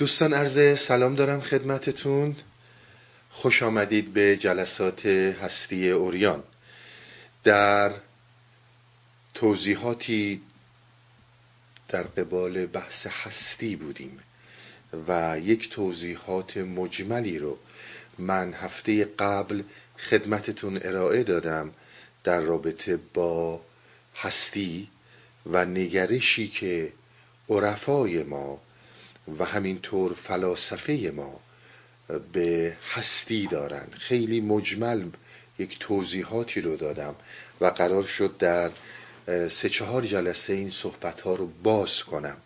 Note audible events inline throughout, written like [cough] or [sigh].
دوستان عرض سلام دارم خدمتتون. خوش آمدید به جلسات هستی اوریان. در توضیحاتی در قبال بحث هستی بودیم و یک توضیحات مجملی رو من هفته قبل خدمتتون ارائه دادم در رابطه با هستی و نگرشی که عرفای ما و همینطور فلاسفه ما به هستی دارند. خیلی مجمل یک توضیحاتی رو دادم و قرار شد در سه چهار جلسه این صحبت ها رو باز کنم.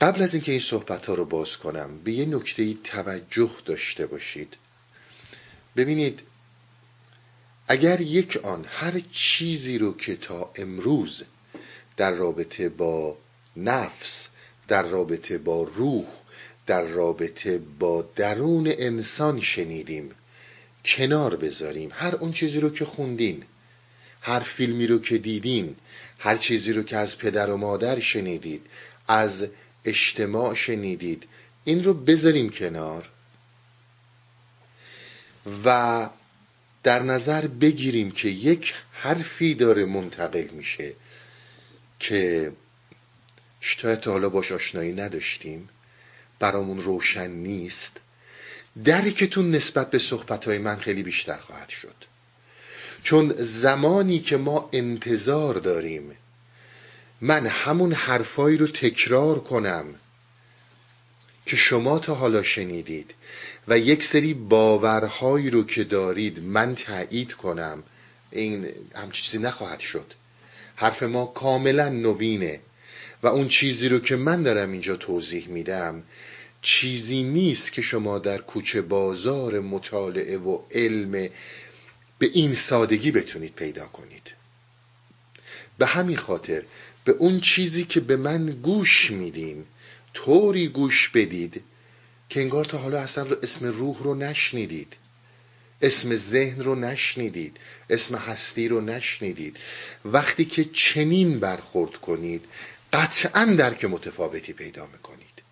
قبل از اینکه این صحبت ها رو باز کنم به یه نکته توجه داشته باشید. ببینید اگر یک آن هر چیزی رو که تا امروز در رابطه با نفس در رابطه با روح در رابطه با درون انسان شنیدیم. کنار بذاریم. هر اون چیزی رو که خوندین هر فیلمی رو که دیدین هر چیزی رو که از پدر و مادر شنیدید از اجتماع شنیدید این رو بذاریم کنار و در نظر بگیریم که یک حرفی داره منتقل میشه که شاید تا حالا باش آشنایی نداشتیم. برامون روشن نیست. درکتون نسبت به صحبتهای من خیلی بیشتر خواهد شد. چون زمانی که ما انتظار داریم من همون حرفایی رو تکرار کنم که شما تا حالا شنیدید و یک سری باورهایی رو که دارید من تایید کنم این همچین چیزی نخواهد شد. حرف ما کاملا نوینه. و اون چیزی رو که من دارم اینجا توضیح میدم چیزی نیست که شما در کوچه بازار مطالعه و علم به این سادگی بتونید پیدا کنید. به همین خاطر به اون چیزی که به من گوش میدین طوری گوش بدید که انگار تا حالا اصلا اسم روح رو نشنیدید. اسم ذهن رو نشنیدید. اسم هستی رو نشنیدید. وقتی که چنین برخورد کنید قطعا درک متفاوتی پیدا می‌کنید.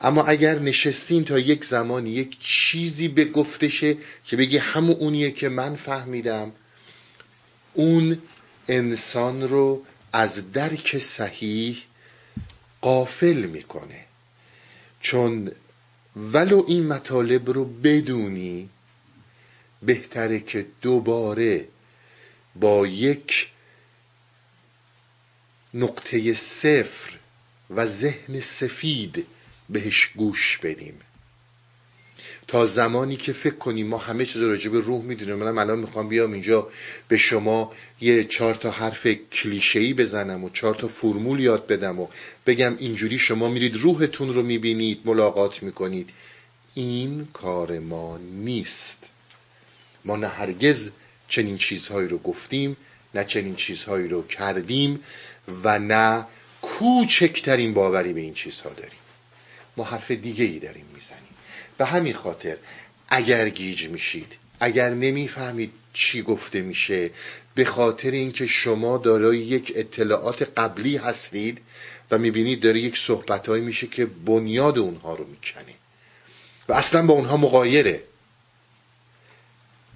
اما اگر نشستین تا یک زمانی یک چیزی به گفتشه که بگی همون اونیه که من فهمیدم اون انسان رو از درک صحیح قافل می‌کنه. چون ولو این مطالب رو بدونی بهتره که دوباره با یک نقطه صفر و ذهن سفید بهش گوش بدیم. تا زمانی که فکر کنیم ما همه چیز راجع به روح می‌دونیم. منم الان می‌خوام بیام اینجا به شما یه چهار تا حرف کلیشه‌ای بزنم و چهار تا فرمول یاد بدم و بگم اینجوری شما میرید روحتون رو می‌بینید ملاقات می‌کنید. این کار ما نیست. ما نه هرگز چنین چیزهایی رو گفتیم نه چنین چیزهایی رو کردیم. و نه کوچکترین باوری به این چیزها داریم. ما حرف دیگه ای داریم می‌زنیم. به همین خاطر اگر گیج میشید اگر نمی‌فهمید چی گفته میشه به خاطر اینکه شما دارای یک اطلاعات قبلی هستید و می‌بینید داره یک صحبتهایی میشه که بنیاد اونها رو می‌کنه. و اصلا با اونها مقایره.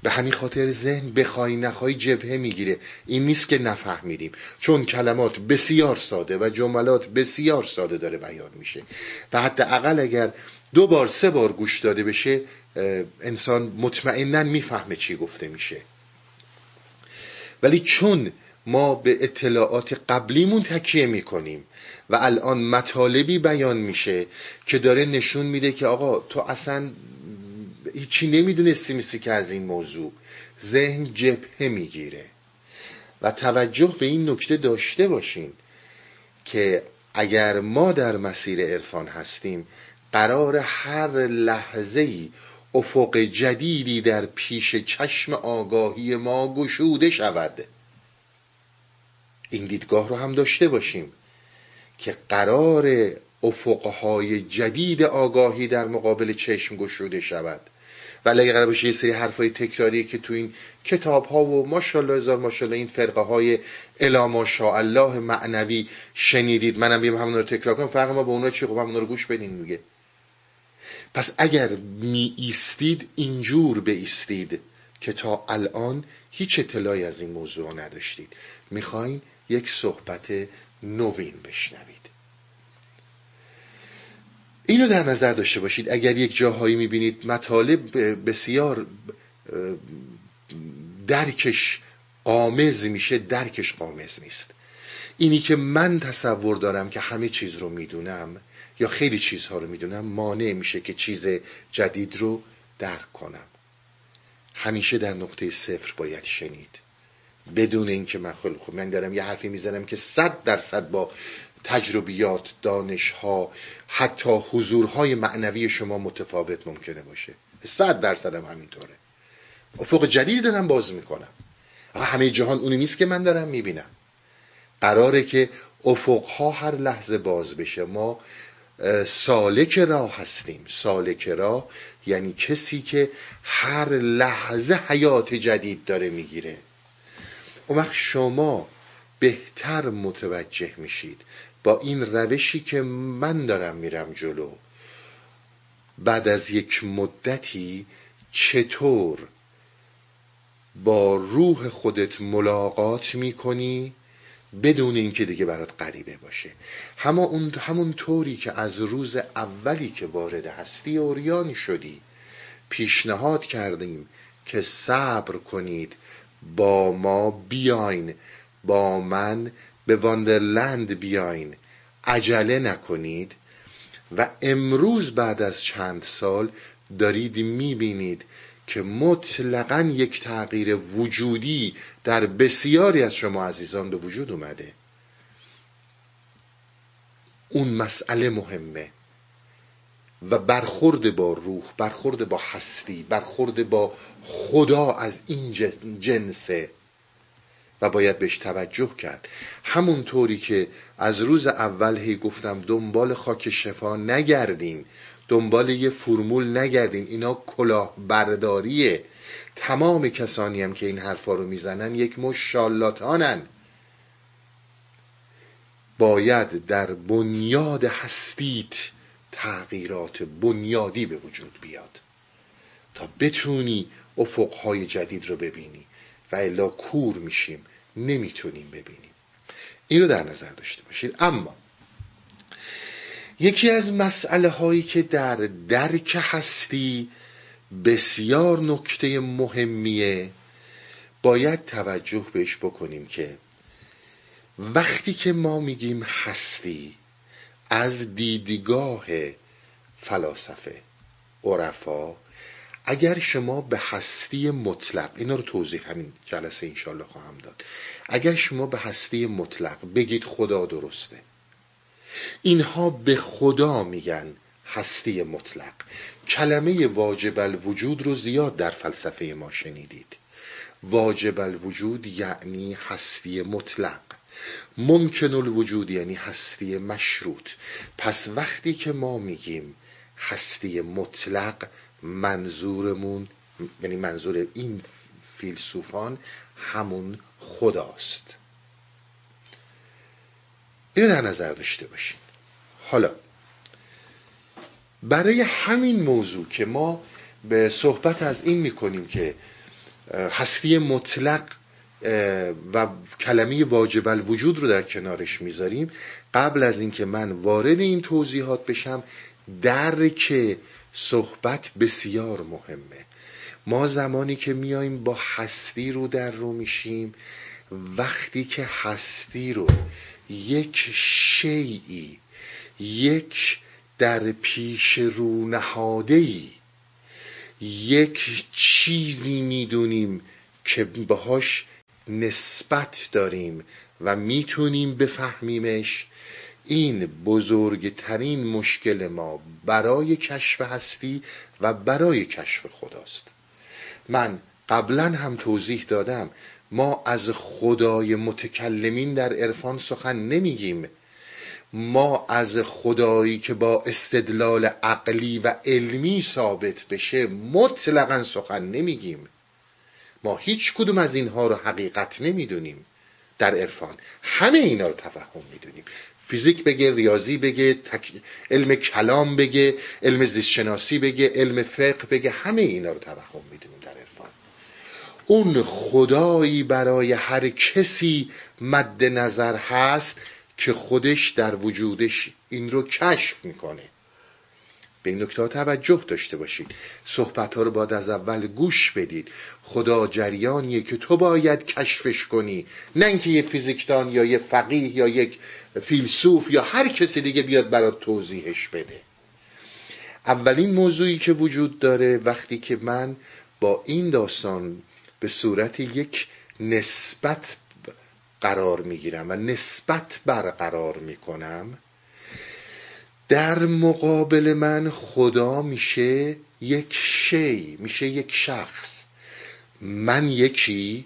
به همین خاطر ذهن بخوای نخوای جبهه می‌گیره. این نیست که نفهمیدیم. چون کلمات بسیار ساده و جملات بسیار ساده داره بیان میشه. و حتی اقل اگر دو بار سه بار گوش داده بشه انسان مطمئنا می‌فهمه چی گفته میشه. ولی چون ما به اطلاعات قبلیمون تکیه می‌کنیم و الان مطالبی بیان میشه که داره نشون میده که آقا تو اصلا هیچی نمی‌دونستی مثل که از این موضوع. ذهن جبهه می‌گیره. و توجه به این نکته داشته باشین که اگر ما در مسیر عرفان هستیم قرار هر لحظه ای افق جدیدی در پیش چشم آگاهی ما گشوده شود. این دیدگاه رو هم داشته باشیم که قرار افقهای جدید آگاهی در مقابل چشم گشوده شود. ولی اگر قرار باشه یه سری حرفای تکراریه که تو این کتاب ها و ماشاءالله هزار ماشاءالله این فرقه های الا ماشاءالله معنوی شنیدید. منم بیم همون رو تکرار کنم. فرق ما با اونا چی؟ خب همون رو گوش بدین میگه پس اگر می ایستید اینجور ایستید که تا الان هیچ اطلاعی از این موضوع نداشتید. می‌خواین یک صحبت نوین بشنوید. اینو در نظر داشته باشید. اگر یک جاهایی می‌بینید مطالب بسیار درکش قامز میشه درکش قامز نیست. اینی که من تصور دارم که همه چیز رو می‌دونم یا خیلی چیزها رو می‌دونم مانع میشه که چیز جدید رو درک کنم. همیشه در نقطه صفر باید شنید. بدون اینکه من خیلی خوب من دارم یه حرفی می‌زنم که صد درصد با تجربیات دانشها حتی حضورهای معنوی شما متفاوت ممکنه باشه. صد درصد هم همینطوره. افق جدید دارم باز می‌کنم. همه جهان اونی نیست که من دارم می‌بینم. قراره که افقها هر لحظه باز بشه. ما سالک راه هستیم. سالک راه یعنی کسی که هر لحظه حیات جدید داره می‌گیره. اون وقت شما بهتر متوجه میشید. با این روشی که من دارم میرم جلو. بعد از یک مدتی چطور با روح خودت ملاقات می‌کنی بدون اینکه دیگه برات غریبه باشه؟ همون همون طوری که از روز اولی که وارد هستی اوریان شدی پیشنهاد کردیم که صبر کنید. با ما بیاین. با من به واندرلند بیاین. عجله نکنید. و امروز بعد از چند سال دارید می‌بینید که مطلقا یک تغییر وجودی در بسیاری از شما عزیزان به وجود اومده. اون مسئله مهمه. و برخورد با روح برخورد با هستی برخورد با خدا از این جنسه. و باید بهش توجه کرد. همونطوری که از روز اول هی گفتم دنبال خاک شفا نگردین. دنبال یه فرمول نگردین. اینا کلاه برداریه تمام کسانی هم که این حرفا رو می‌زنن یک مشالاتانن باید در بنیاد هستیت تغییرات بنیادی به وجود بیاد. تا بتونی افقهای جدید رو ببینی. و الا کور میشیم نمی‌تونیم ببینیم. این رو در نظر داشته باشید. اما یکی از مسئله هایی که در درک هستی بسیار نکته مهمیه باید توجه بهش بکنیم که وقتی که ما میگیم هستی از دیدگاه فلاسفه عرفا اگر شما به هستی مطلق اینا رو توضیح همین جلسه انشالله خواهم داد. اگر شما به هستی مطلق بگید خدا درسته اینها به خدا میگن هستی مطلق. کلمه واجب الوجود رو زیاد در فلسفه ما شنیدید. واجب الوجود یعنی هستی مطلق. ممکن الوجود یعنی هستی مشروط. پس وقتی که ما میگیم هستی مطلق منظورمون یعنی منظور این فیلسوفان همون خداست. اینو در نظر داشته باشین. حالا برای همین موضوع که ما به صحبت از این می‌کنیم که هستی مطلق و کلمه واجب الوجود رو در کنارش می‌ذاریم قبل از اینکه من وارد این توضیحات بشم درک صحبت بسیار مهمه. ما زمانی که میایم با هستی رو در رو میشیم وقتی که هستی رو یک شیعی یک در پیش رو نهاده یک چیزی می‌دونیم که باهاش نسبت داریم و می‌تونیم بفهمیمش این بزرگترین مشکل ما برای کشف هستی و برای کشف خداست. من قبلا هم توضیح دادم ما از خدای متکلمین در عرفان سخن نمیگیم. ما از خدایی که با استدلال عقلی و علمی ثابت بشه مطلقا سخن نمیگیم. ما هیچ کدوم از اینها رو حقیقت نمی‌دونیم. در عرفان همه اینا رو تفهم می‌دونیم. فیزیک بگه ریاضی بگه علم کلام بگه علم زیستشناسی بگه علم فقه بگه همه اینا رو توهم می‌دونیم در عرفان. اون خدایی برای هر کسی مد نظر هست که خودش در وجودش این رو کشف می‌کنه. به این نکته توجه داشته باشید. صحبت ها رو باید از اول گوش بدید. خدا جریانیه که تو باید کشفش کنی. نه اینکه یه فیزیکدان یا یه فقیه یا یک فیلسوف یا هر کسی دیگه بیاد برات توضیحش بده. اولین موضوعی که وجود داره وقتی که من با این داستان به صورت یک نسبت قرار می‌گیرم و نسبت برقرار می‌کنم در مقابل من خدا میشه یک شی میشه یک شخص. من یکی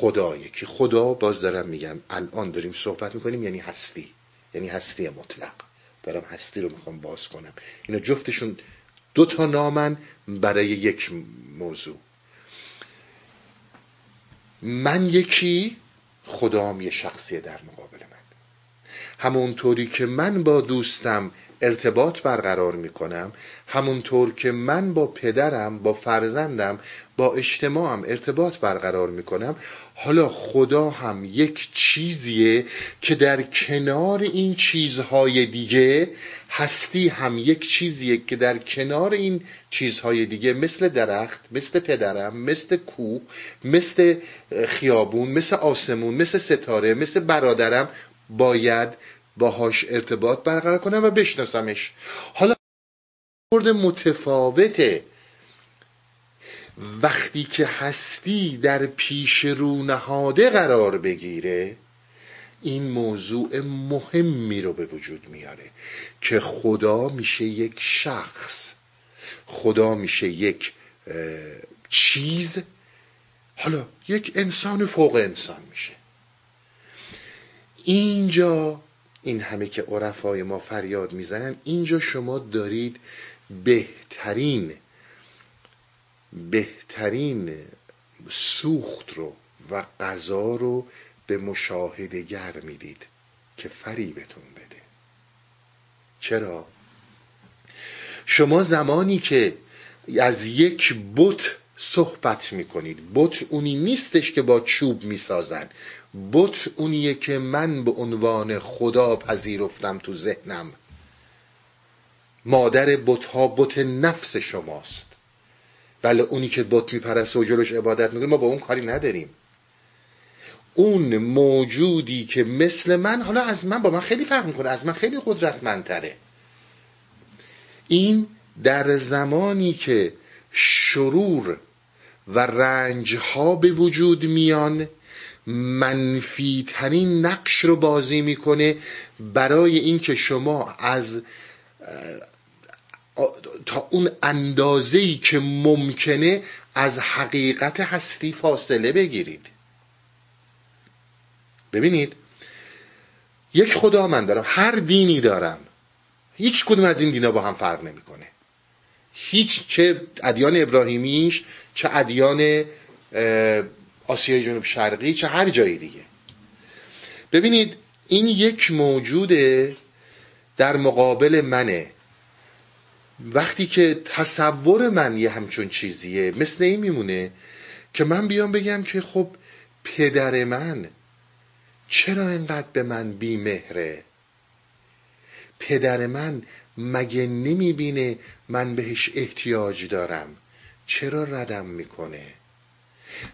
خدا یکی خدا باز دارم میگم الان داریم صحبت می‌کنیم یعنی هستی یعنی هستی مطلق. دارم هستی رو می‌خوام باز کنم. اینا جفتشون دو تا نامن برای یک موضوع. من یکی خدام یه شخصیه در مقابل من. همونطوری که من با دوستم ارتباط برقرار می‌کنم همونطور که من با پدرم با فرزندم با اجتماعم ارتباط برقرار می‌کنم حالا خدا هم یک چیزیه که در کنار این چیزهای دیگه هستی هم یک چیزیه که در کنار این چیزهای دیگه مثل درخت مثل پدرم مثل کوه مثل خیابون مثل آسمون مثل ستاره مثل برادرم باید باهاش ارتباط برقرار کنم و بشناسمش. حالا مورد متفاوته. وقتی که هستی در پیش رو نهاده قرار بگیره این موضوع مهمی رو به وجود میاره که خدا میشه یک شخص خدا میشه یک چیز حالا یک انسان فوق انسان میشه. اینجا این همه که عرفای ما فریاد می‌زنن اینجا شما دارید بهترین بهترین سوخت رو و غذا رو به مشاهدگر می‌دید که فریبتون بده. چرا؟ شما زمانی که از یک بت صحبت می‌کنید بت اونی نیستش که با چوب می‌سازن بت اونیه که من به عنوان خدا پذیرفتم تو ذهنم. مادر بت ها بت نفس شماست. ولی اونی که بت میپرسته و جلوش عبادت می‌کنه ما با اون کاری نداریم. اون موجودی که مثل من حالا از من با من خیلی فرق می‌کنه از من خیلی قدرتمندتره. این در زمانی که شرور و رنج ها به وجود میان منفی ترین نقش رو بازی می‌کنه برای اینکه شما از تا اون اندازه ای که ممکنه از حقیقت هستی فاصله بگیرید. ببینید یک خدا من دارم هر دینی دارم. هیچ کدوم از این دینا با هم فرق نمی‌کنه. هیچ چه ادیان ابراهیمیش چه ادیان آسیای جنوب شرقی چه هر جایی دیگه. ببینید این یک موجوده در مقابل منه. وقتی که تصور من یه همچون چیزیه مثل این میمونه که من بیام بگم که خب پدر من چرا اینقدر به من بیمهره؟ پدر من مگه نمی‌بینه من بهش احتیاج دارم؟ چرا ردم می‌کنه؟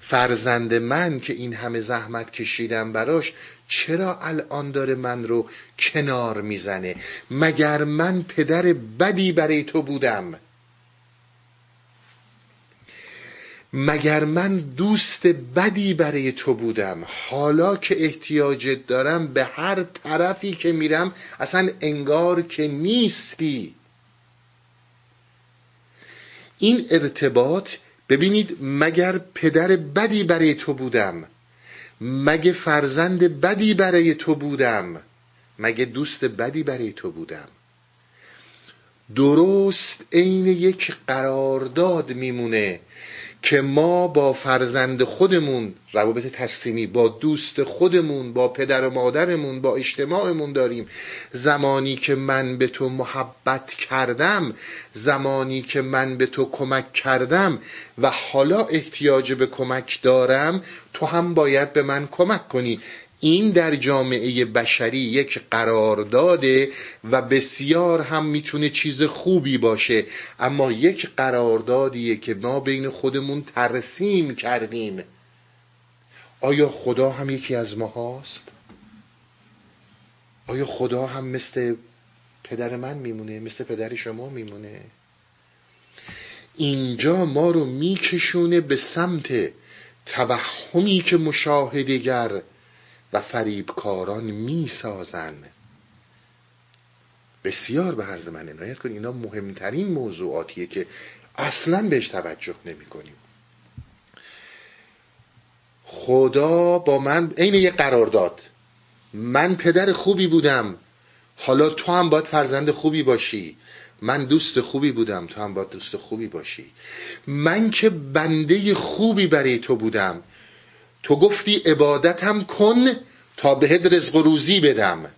فرزند من که این همه زحمت کشیدم براش چرا الان داره من رو کنار می‌زنه؟ مگر من پدر بدی برای تو بودم؟ مگر من دوست بدی برای تو بودم؟ حالا که احتیاجت دارم به هر طرفی که میرم اصلا انگار که نیستی. این ارتباط ببینید مگر پدر بدی برای تو بودم؟ مگه فرزند بدی برای تو بودم؟ مگه دوست بدی برای تو بودم؟ درست عین یک قرارداد میمونه. که ما با فرزند خودمون روابط تصمیمی با دوست خودمون با پدر و مادرمون با اجتماعمون داریم. زمانی که من به تو محبت کردم زمانی که من به تو کمک کردم و حالا احتیاج به کمک دارم تو هم باید به من کمک کنی. این در جامعه بشری یک قرارداده و بسیار هم می‌تونه چیز خوبی باشه. اما یک قراردادیه که ما بین خودمون ترسیم کردیم. آیا خدا هم یکی از ما هاست؟ آیا خدا هم مثل پدر من میمونه مثل پدر شما میمونه؟ اینجا ما رو میکشونه به سمت توهمی که مشاهدگر و فریبکاران می‌سازن. بسیار به حرز من عنایت کنید. اینا مهمترین موضوعاتیه که اصلا بهش توجه نمی کنیم خدا با من عین یه قرار داد. من پدر خوبی بودم. حالا تو هم باید فرزند خوبی باشی. من دوست خوبی بودم. تو هم باید دوست خوبی باشی. من که بنده خوبی برای تو بودم. تو گفتی عبادتم کن تا بهت رزق و روزی بدم.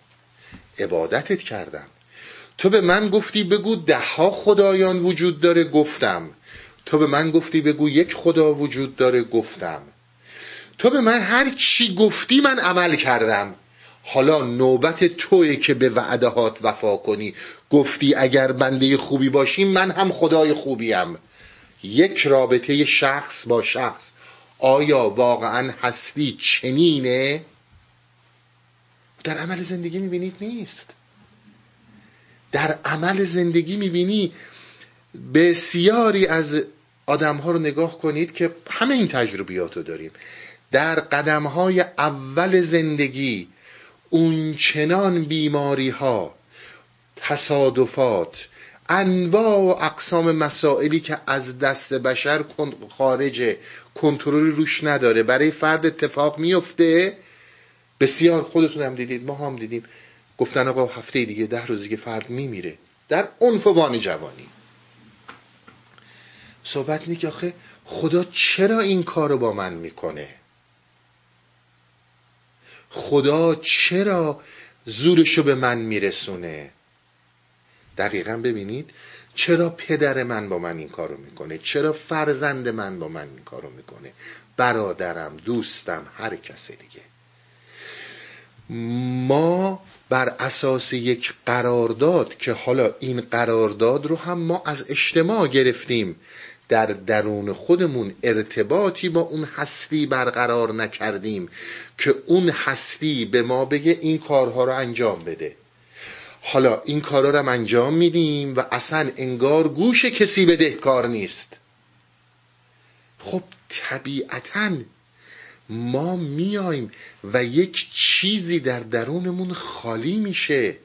عبادتت کردم. تو به من گفتی بگو دهها خدایان وجود داره گفتم. تو به من گفتی بگو یک خدا وجود داره گفتم. تو به من هر چی گفتی من عمل کردم. حالا نوبت توی که به وعدهات وفا کنی. گفتی اگر بنده خوبی باشی من هم خدای خوبیم. یک رابطه شخص با شخص. آیا واقعا هستی چنینه؟ در عمل زندگی می‌بینید نیست. در عمل زندگی می‌بینی بسیاری از آدم ها رو نگاه کنید که همه این تجربیات رو داریم. در قدم های اول زندگی اون چنان بیماری ها تصادفات انواع و اقسام مسائلی که از دست بشر خارج کنترلی روش نداره. برای فرد اتفاق میفته. بسیار خودتون هم دیدید ما هم دیدیم. گفتن آقا هفته دیگه ده روزی که فرد میمیره. در عنفوان جوانی. صحبت اینه که آخه خدا چرا این کار رو با من می‌کنه؟ خدا چرا زورشو به من میرسونه؟ دقیقا ببینید چرا پدر من با من این کارو می‌کنه؟ چرا فرزند من با من این کارو می‌کنه؟ برادرم دوستم هر کس دیگه. ما بر اساس یک قرارداد که حالا این قرارداد رو هم ما از اجتماع گرفتیم در درون خودمون ارتباطی با اون هستی برقرار نکردیم که اون هستی به ما بگه این کارها رو انجام بده. حالا این کارا رو انجام میدیم و اصلا انگار گوش کسی بدهکار نیست. خب طبیعتا ما میایم و یک چیزی در درونمون خالی میشه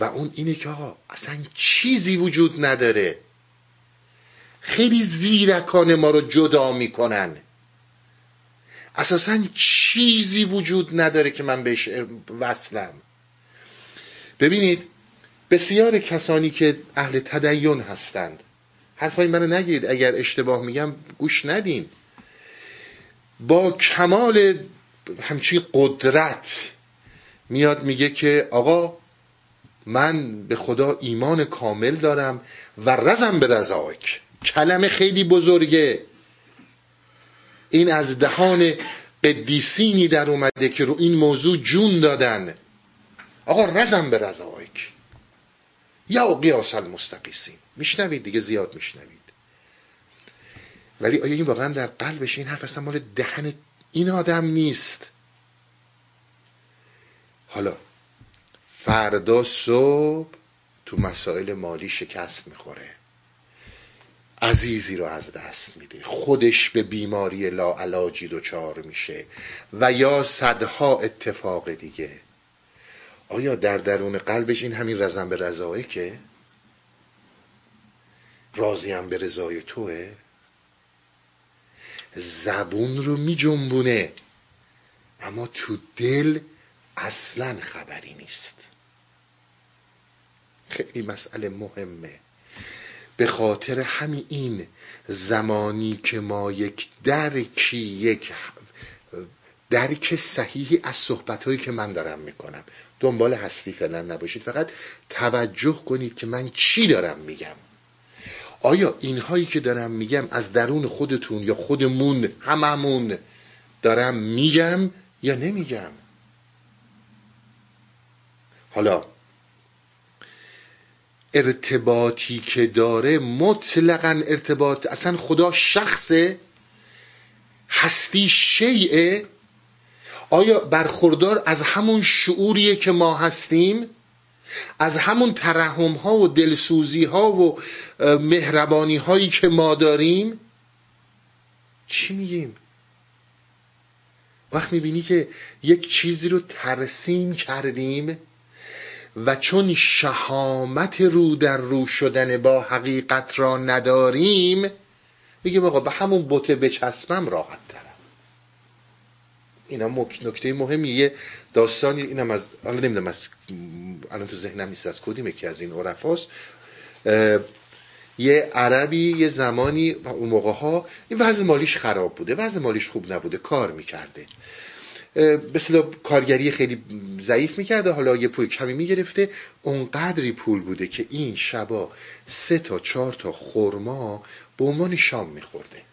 و اون اینه که آقا اصلا چیزی وجود نداره. خیلی زیرکان ما رو جدا می‌کنن. اساسا چیزی وجود نداره که من بهش وصلم. ببینید بسیار کسانی که اهل تدین هستند. حرفای منو نگیرید اگر اشتباه میگم گوش ندین. با کمال همچین قدرت میاد میگه که آقا من به خدا ایمان کامل دارم و رزم به رضایک کلمه خیلی بزرگه. این از دهان قدیسینی در اومده که رو این موضوع جون دادن. آقا رزم به رضایک یا قیاس المستقیسین. میشنوید دیگه زیاد میشنوید. ولی آیا این واقعا در قلبش این حرف اصلا مال دهن این آدم نیست؟ حالا فردا صبح تو مسائل مالی شکست می‌خوره. عزیزی رو از دست میده. خودش به بیماری لاعلاجی دچار میشه. و یا صدها اتفاق دیگه. آیا در درون قلبش این همین رزم به رضایه که؟ راضیم به رضای توه؟ زبون رو می جنبونه. اما تو دل اصلا خبری نیست. خیلی مسئله مهمه. به خاطر همین این زمانی که ما یک درکی یک درک صحیحی از صحبت که من دارم می‌کنم. دنبال هستی فعلا نباشید. فقط توجه کنید که من چی دارم میگم. آیا اینهایی که دارم میگم از درون خودتون یا خودمون هممون دارم میگم یا نمیگم؟ حالا ارتباطی که داره مطلقا ارتباط اصلا خدا شخصه هستی شیعه آیا برخوردار از همون شعوریه که ما هستیم؟ از همون ترحم ها و دلسوزی ها و مهربانی هایی که ما داریم؟ چی میگیم؟ وقت می‌بینی که یک چیزی رو ترسیم کردیم و چون شهامت رو در رو شدن با حقیقت را نداریم میگیم آقا به همون بوته بچسبم راحت ترم اینا نکته مهمی یه داستانی اینم از حالا نمی‌دونم از الان تو ذهنم نیست از کدیم که از این عرفاست. یه عربی یه زمانی اون موقع ها این وضع مالیش خراب بوده. وضع مالیش خوب نبوده. کار می‌کرده. مثلا کارگری خیلی ضعیف می‌کرده. حالا یه پول کمی می‌گرفته. اونقدری پول بوده که این شبا سه تا چهار تا خورما به عنوان شام میخورده.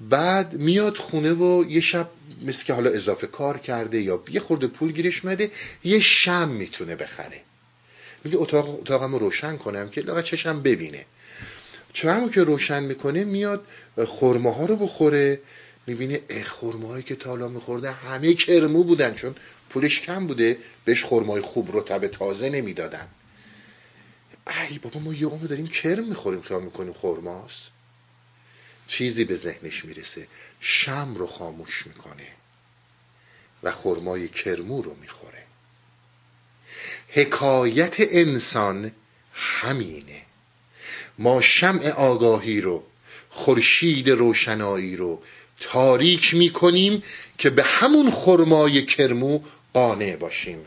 بعد میاد خونه و یه شب مثل که حالا اضافه کار کرده یا یه خورده پول گیرش مده یه شم می‌تونه بخره. میگه اتاق اتاقمو روشن کنم که لاغت چشم ببینه. چون که روشن می‌کنه میاد خورماها رو بخوره می‌بینه خورماهایی که تالا میخورده همه کرمو بودن چون پولش کم بوده بهش خورمای خوب رطب تازه نمی‌دادن. ای بابا ما یه عمر داریم کرم می‌خوریم خیال می‌کنیم خورماست چیزی به ذهنش می‌رسه. شم رو خاموش می‌کنه و خرمای کرمو رو می‌خوره. حکایت انسان همینه. ما شمع آگاهی رو خورشید روشنایی رو تاریک می‌کنیم که به همون خرمای کرمو قانع باشیم.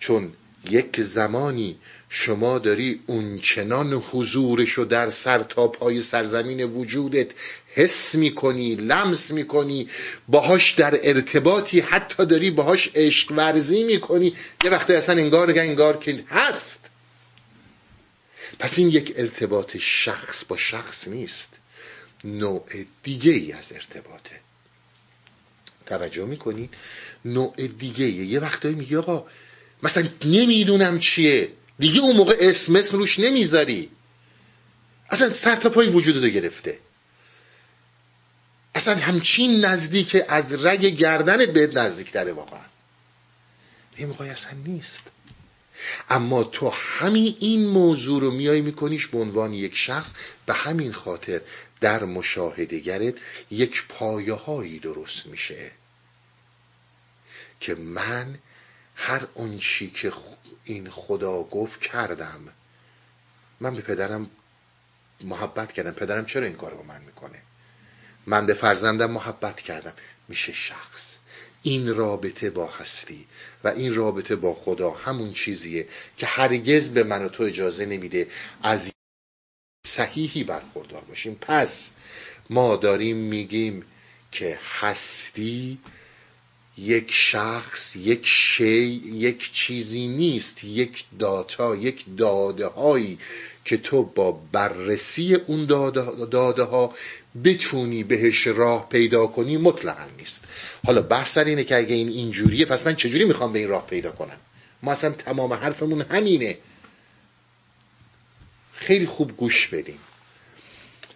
چون یک زمانی شما داری اونچنان حضورشو در سر تا پای سرزمین وجودت حس می‌کنی لمس می‌کنی باهاش در ارتباطی حتی داری باهاش عشق ورزی می‌کنی. یه وقتی اصلا انگار انگار که هست. پس این یک ارتباط شخص با شخص نیست. نوع دیگه ای از ارتباطه. توجه می‌کنی نوع دیگه یه وقتایی میگی آقا مثلا نمی‌دونم چیه. دیگه اون موقع اسم اسم روش نمی‌ذاری. اصلا سر تا پای وجود گرفته. اصلا همچین نزدیک از رگ گردنت بهت داره واقعا. موقعی اصلا نیست. اما تو همین این موضوع رو میای میکنیش به عنوان یک شخص به همین خاطر در مشاهدگرت یک پایه هایی درست میشه. که من هر اون چی که این خدا گفت کردم. من به پدرم محبت کردم. پدرم چرا این کار با من می‌کنه؟ من به فرزندم محبت کردم. میشه شخص. این رابطه با هستی و این رابطه با خدا همون چیزیه که هرگز به من و تو اجازه نمیده از صحیحی برخوردار باشیم. پس ما داریم میگیم که هستی یک شخص یک شی یک چیزی نیست یک داتا یک داده هایی که تو با بررسی اون داده, داده ها بتونی بهش راه پیدا کنی مطلقا نیست. حالا بحث سر اینه که اگه این اینجوریه پس من چجوری می‌خوام به این راه پیدا کنم؟ ما اصلا تمام حرفمون همینه. خیلی خوب گوش بدیم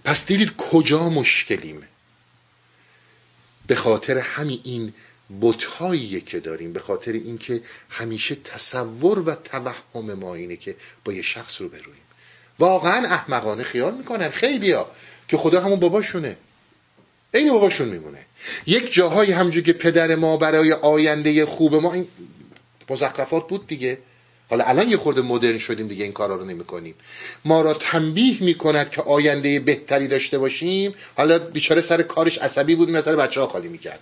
پس دیدید کجا مشکلیم؟ به خاطر همین این بتهایی که داریم به خاطر اینکه همیشه تصور و توهم ما اینه که با یه شخص رو برویم. واقعا احمقانه خیال می‌کنن خیلیا که خدا همون باباشونه. این باباشون میمونه. یک جاهای همجور که پدر ما برای آینده خوب ما این مزخرفات بود دیگه. حالا الان یه خورده مدرن شدیم دیگه این کارا رو نمی‌کنیم. ما را تنبیه می‌کند که آینده بهتری داشته باشیم. حالا بیچاره سر کارش عصبی بود مثلا بچه ها خالی می‌کرد.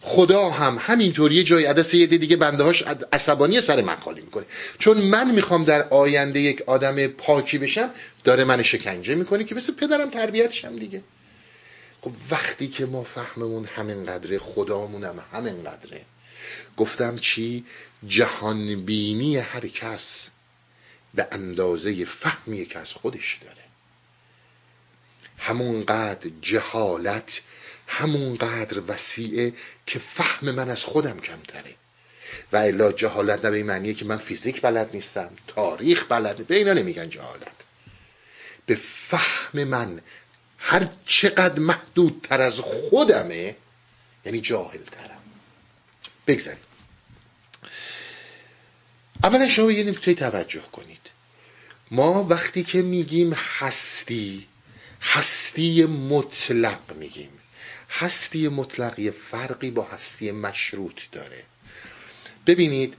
خدا هم همینطور یه جای عدس یه دیگه بنده هاش عصبانی سر من خالی می‌کنه. چون من می‌خوام در آینده یک آدم پاکی بشم داره من شکنجه می‌کنه که مثل پدرم تربیتشم دیگه. خب وقتی که ما فهممون همین قدره خدامون هم همین قدره گفتم چی؟ جهان بینی هر کس به اندازه فهمی که از خودش داره. همونقدر جهالت همونقدر وسیعه که فهم من از خودم کمتره. و الا جهالت نه به معنیه که من فیزیک بلد نیستم تاریخ بلد به اینا نمیگن جهالت. به فهم من هر چقدر محدودتر از خودمه یعنی جاهل ترم بگذاریم. اولا شما یه نکته توجه کنید. ما وقتی که میگیم هستی هستی مطلق میگیم. هستی مطلق یه فرقی با هستی مشروط داره. ببینید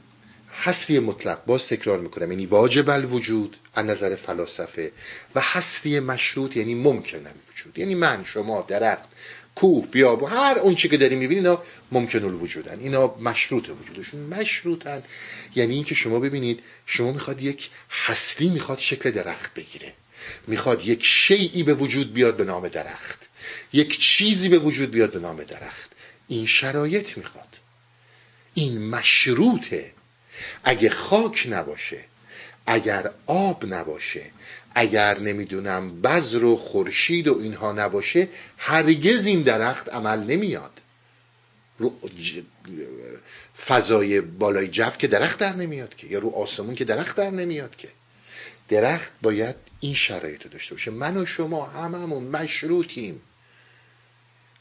هستی مطلق باز تکرار می‌کنم یعنی واجب الوجود از نظر فلاسفه و هستی مشروط یعنی ممکن الوجود. یعنی من شما درخت کوه بیاب هر اون چی که داریم می‌بینید اینا ممکن الوجودن. اینا مشروط وجودشون. مشروطن. یعنی اینکه شما ببینید شما می‌خواد یک هستی می‌خواد شکل درخت بگیره. می‌خواد یک شیعی به وجود بیاد به نام درخت. یک چیزی به وجود بیاد به نام درخت. این شرایط می‌خواد. این مشروطه. اگه خاک نباشه اگر آب نباشه اگر نمی‌دونم بذر و خورشید و اینها نباشه هرگز این درخت عمل نمیاد. رو فضای بالای جو که درخت در نمیاد که یا رو آسمون که درخت در نمیاد که. درخت باید این شرایط رو داشته باشه. من و شما هممون مشروطیم.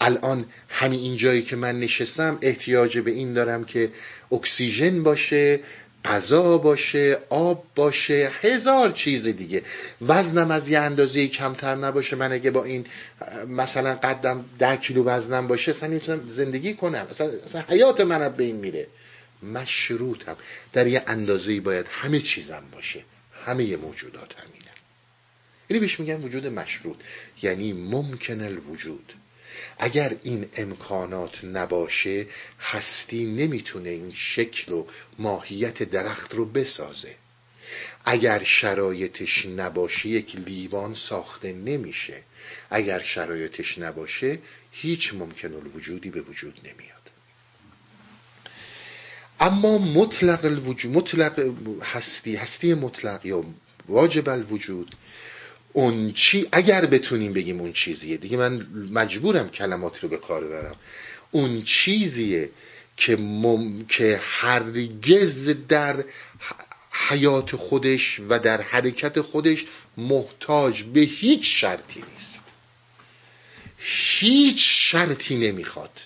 الان همین این جایی که من نشستم احتیاج به این دارم که اکسیژن باشه غذا باشه آب باشه هزار چیز دیگه. وزنم از یه اندازه کمتر نباشه. من اگه با این مثلا قدم ده کیلو وزنم باشه اصلا نمی‌تونم زندگی کنم. اصلا, اصلا حیات من به این میره. مشروطم. در یه اندازه باید همه چیزم باشه. همه موجودات همینه. یعنی بهش میگن وجود مشروط. یعنی ممکن الوجود. اگر این امکانات نباشه هستی نمی‌تونه این شکل و ماهیت درخت رو بسازه. اگر شرایطش نباشه یک لیوان ساخته نمیشه. اگر شرایطش نباشه هیچ ممکن الوجودی به وجود نمیاد. اما مطلق الوجود مطلق هستی هستی مطلق یا واجب الوجود اون چی اگر بتونیم بگیم اون چیزیه. دیگه من مجبورم کلمات رو به کار برم. اون چیزیه که, مم... که هرگز در حیات خودش و در حرکت خودش محتاج به هیچ شرطی نیست. هیچ شرطی نمی‌خواد.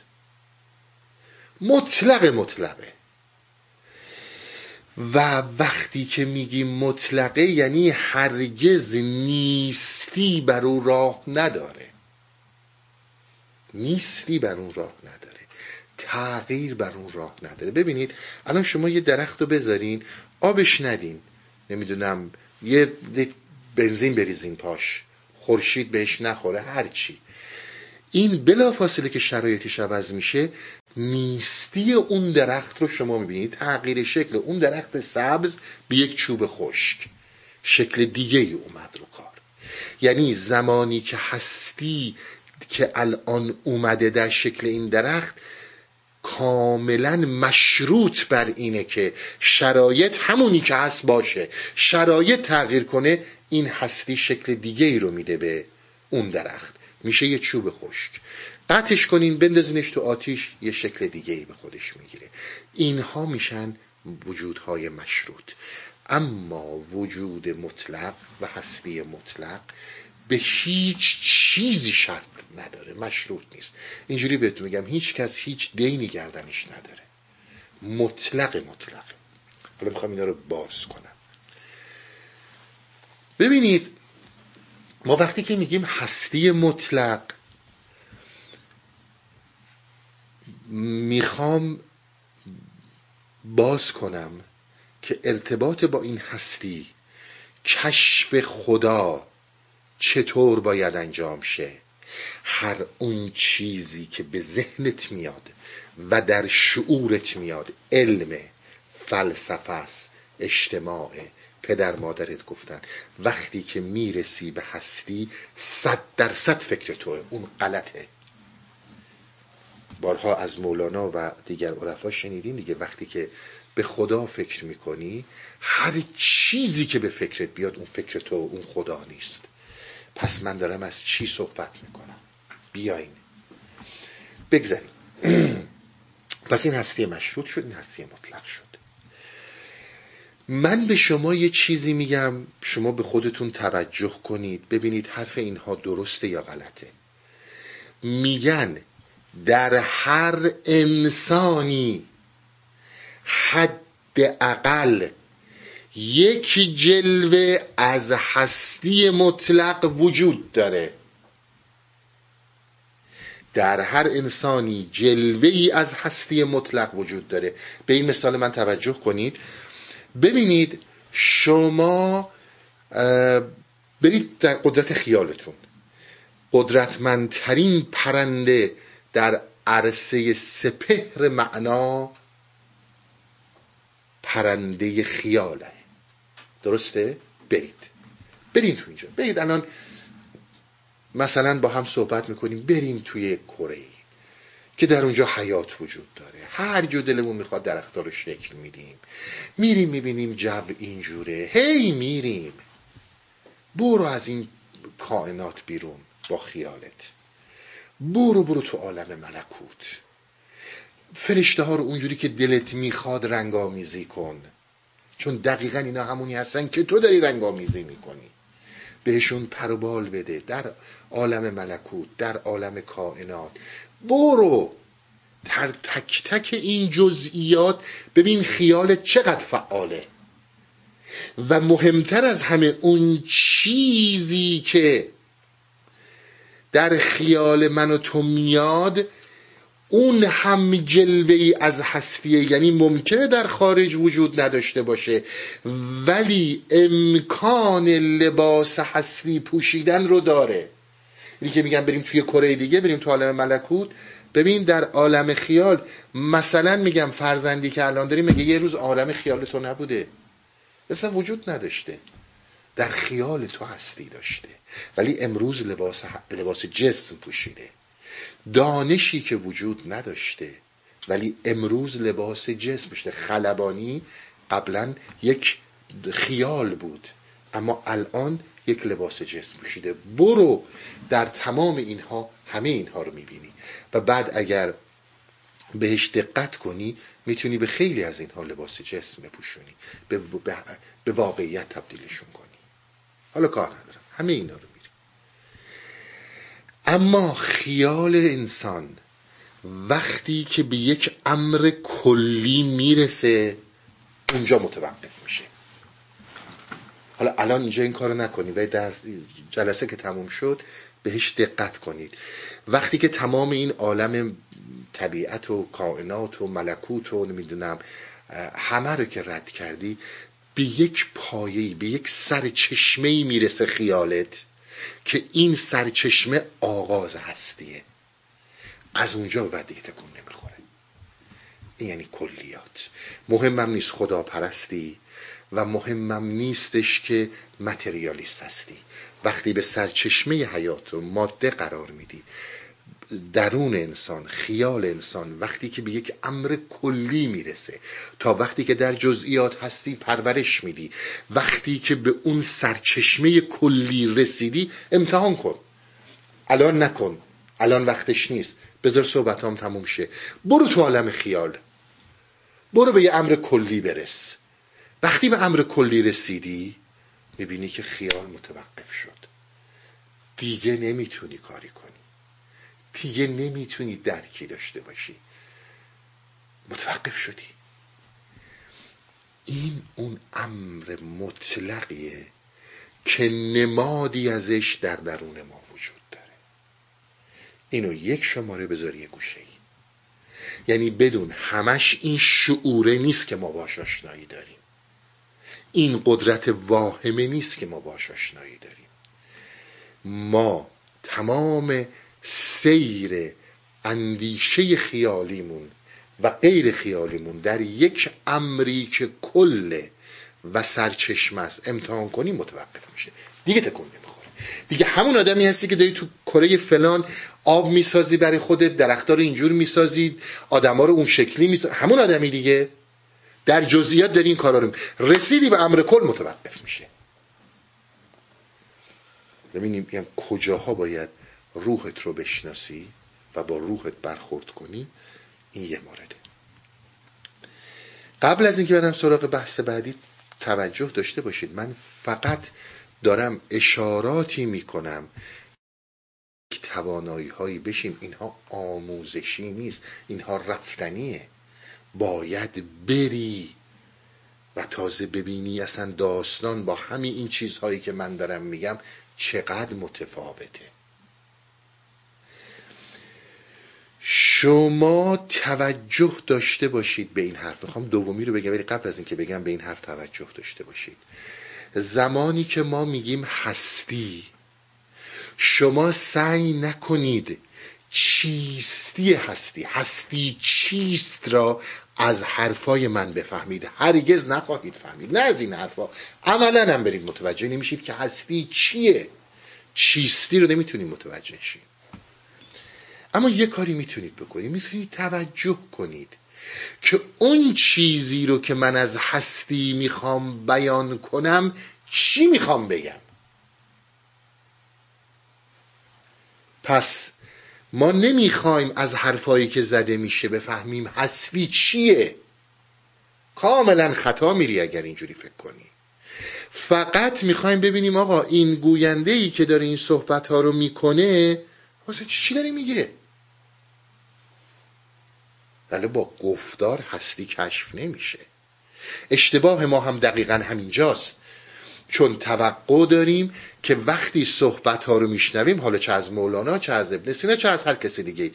مطلق مطلقه. و وقتی که میگیم مطلقه یعنی هرگز نیستی بر او راه نداره. نیستی بر اون راه نداره. تغییر بر اون راه نداره. ببینید الان شما یه درخت رو بذارین آبش ندین. نمی‌دونم یه بنزین بریزین پاش. خورشید بهش نخوره هرچی این بلا فاصله که شرایطش عوض میشه نیستی اون درخت رو شما می‌بینید. تغییر شکل اون درخت سبز به یک چوب خشک. شکل دیگه ای اومد رو کار. یعنی زمانی که هستی که الان اومده در شکل این درخت کاملا مشروط بر اینه که شرایط همونی که هست باشه. شرایط تغییر کنه این هستی شکل دیگه ای رو میده به اون درخت. میشه یه چوب خشک. قطعش کنین بندازینش تو آتیش یه شکل دیگه ای به خودش می‌گیره. اینها میشن وجودهای مشروط. اما وجود مطلق و هستی مطلق به هیچ چیزی شرط نداره. مشروط نیست. اینجوری بهتون میگم هیچ کس هیچ دینی گردنش نداره. مطلق مطلق. حالا می‌خوام اینا رو باز کنم. ببینید ما وقتی که میگیم هستی مطلق می‌خوام باز کنم که ارتباط با این هستی کشف خدا چطور باید انجام شه؟ هر اون چیزی که به ذهنت میاد و در شعورت میاد علم فلسفه است اجتماع پدر مادرت گفتن. وقتی که می‌رسی به هستی صد درصد فکر توه. اون غلطه. بارها از مولانا و دیگر عرفا شنیدیم دیگه وقتی که به خدا فکر می‌کنی هر چیزی که به فکرت بیاد اون فکر تو اون خدا نیست. پس من دارم از چی صحبت می‌کنم؟ بیاین. بگذاریم. [clears throat] پس این هستی مشروط شد این هستی مطلق شد. من به شما یه چیزی میگم. شما به خودتون توجه کنید. ببینید حرف اینها درسته یا غلطه. میگن در هر انسانی حد اقل یک جلوه از هستی مطلق وجود داره. در هر انسانی جلوه ای از هستی مطلق وجود داره. به این مثال من توجه کنید. ببینید شما برید در قدرت خیالتون. قدرتمندترین پرنده در عرصه سپهر معنا پرنده خیاله. درسته؟ برید. برید تو اینجا. برید الان مثلا با هم صحبت می‌کنیم. بریم توی کره که در اونجا حیات وجود داره. هر جو دلمون می‌خواد درختها رو شکل میدیم. میریم می‌بینیم جو اینجوره. هی میریم. برو از این کائنات بیرون با خیالت. برو برو تو عالم ملکوت. فرشته ها رو اونجوری که دلت می‌خواد رنگامیزی کن. چون دقیقا اینا همونی هستن که تو داری رنگامیزی می‌کنی. بهشون پروبال بده. در عالم ملکوت در عالم کائنات. برو. در تک تک این جزئیات ببین خیالت چقدر فعاله. و مهمتر از همه اون چیزی که در خیال من و تو میاد اون هم جلوه ای از هستیه. یعنی ممکنه در خارج وجود نداشته باشه ولی امکان لباس هستی پوشیدن رو داره. اینی که میگن بریم توی کره دیگه بریم تو عالم ملکوت. ببین در عالم خیال مثلا میگم فرزندی که الان داری میگه یه روز عالم خیال تو نبوده. مثلا وجود نداشته. در خیال تو هستی داشته. ولی امروز لباس, لباس جسم پوشیده. دانشی که وجود نداشته. ولی امروز لباس جسم پوشیده. خلبانی قبلا یک خیال بود. اما الان یک لباس جسم پوشیده. برو در تمام اینها همه اینها رو می‌بینی. و بعد اگر بهش دقت کنی می‌تونی به خیلی از اینها لباس جسم بپوشونی به, به واقعیت تبدیلشون کنی. حالا کار ندارم. همه اینا رو میری اما خیال انسان وقتی که به یک امر کلی می‌رسه اونجا متوقف میشه. حالا الان اینجا این کارو نکنید و در جلسه که تموم شد بهش دقت کنید. وقتی که تمام این عالم طبیعت و کائنات و ملکوت و نمی‌دونم همه رو که رد کردی به یک پایه‌ای به یک سرچشمه می‌رسه خیالت که این سرچشمه آغاز هستیه. از اونجا بعد دیگه تکون نمی‌خوره. این یعنی کلیات. مهمم نیست خدا پرستی و مهمم نیستش که متریالیست هستی. وقتی به سرچشمه حیات و ماده قرار میدی درون انسان خیال انسان وقتی که به یک امر کلی می‌رسه تا وقتی که در جزئیات هستی پرورش میدی وقتی که به اون سرچشمه کلی رسیدی امتحان کن. الان نکن. الان وقتش نیست. بذار صحبتام تموم شه. برو تو عالم خیال. برو به یه امر کلی برس. وقتی به امر کلی رسیدی می‌بینی که خیال متوقف شد. دیگه نمی‌تونی کاری کنی. دیگه نمی‌تونی درکی داشته باشی. متوقف شدی. این اون امر مطلقیه که نمادی ازش در درون ما وجود داره. اینو یک شماره بذاری گوشه ای. یعنی بدون همش این شعوره نیست که ما باش آشنایی داریم. این قدرت واهمه نیست که ما باش آشنایی داریم. ما تمام سیر اندیشه خیالیمون و غیر خیالیمون در یک امری که کل و سرچشمه است امتحان کنی متوقف میشه. دیگه تکون نمی‌خوره. دیگه همون آدمی هستی که داری تو کره فلان آب می‌سازی برای خودت درختار اینجور می‌سازید آدما رو اون شکلی می‌سازی. همون آدمی دیگه. در جزئیات داری این کارا رو رسیدی به امر کل متوقف میشه. ببینیم میگم کجاها باید روحت رو بشناسی و با روحت برخورد کنی؟ این یه مورده. قبل از اینکه برم سراغ بحث بعدی توجه داشته باشید. من فقط دارم اشاراتی می‌کنم. توانایی هایی بشیم. اینها آموزشی نیست. اینها رفتنیه. باید بری و تازه ببینی اصلا داستان با همین این چیزهایی که من دارم میگم چقدر متفاوته. شما توجه داشته باشید به این حرف. می‌خوام دومی رو بگم ولی قبل از اینکه بگم به این حرف توجه داشته باشید. زمانی که ما میگیم هستی شما سعی نکنید چیستی هستی؟ هستی چیست را از حرفای من بفهمید؟ هرگز نخواهید فهمید. نه از این حرفا. عملا هم برید متوجه نمیشید که هستی چیه. چیستی رو نمی‌تونید متوجه شید اما یه کاری می‌تونید بکنید. می‌تونید توجه کنید که اون چیزی رو که من از هستی می‌خوام بیان کنم چی می‌خوام بگم؟ پس ما نمی‌خوایم از حرفایی که زده میشه بفهمیم هستی چیه. کاملا خطا میری اگر اینجوری فکر کنی. فقط می‌خوایم ببینیم آقا این گوینده ای که داره این صحبت ها رو می‌کنه واسه چی داره میگه؟ ولی با گفتار هستی کشف نمیشه. اشتباه ما هم دقیقا همینجاست. چون توقع داریم که وقتی صحبت ها رو میشنویم حالا چه از مولانا چه از ابن سینا چه از هر کسی دیگه.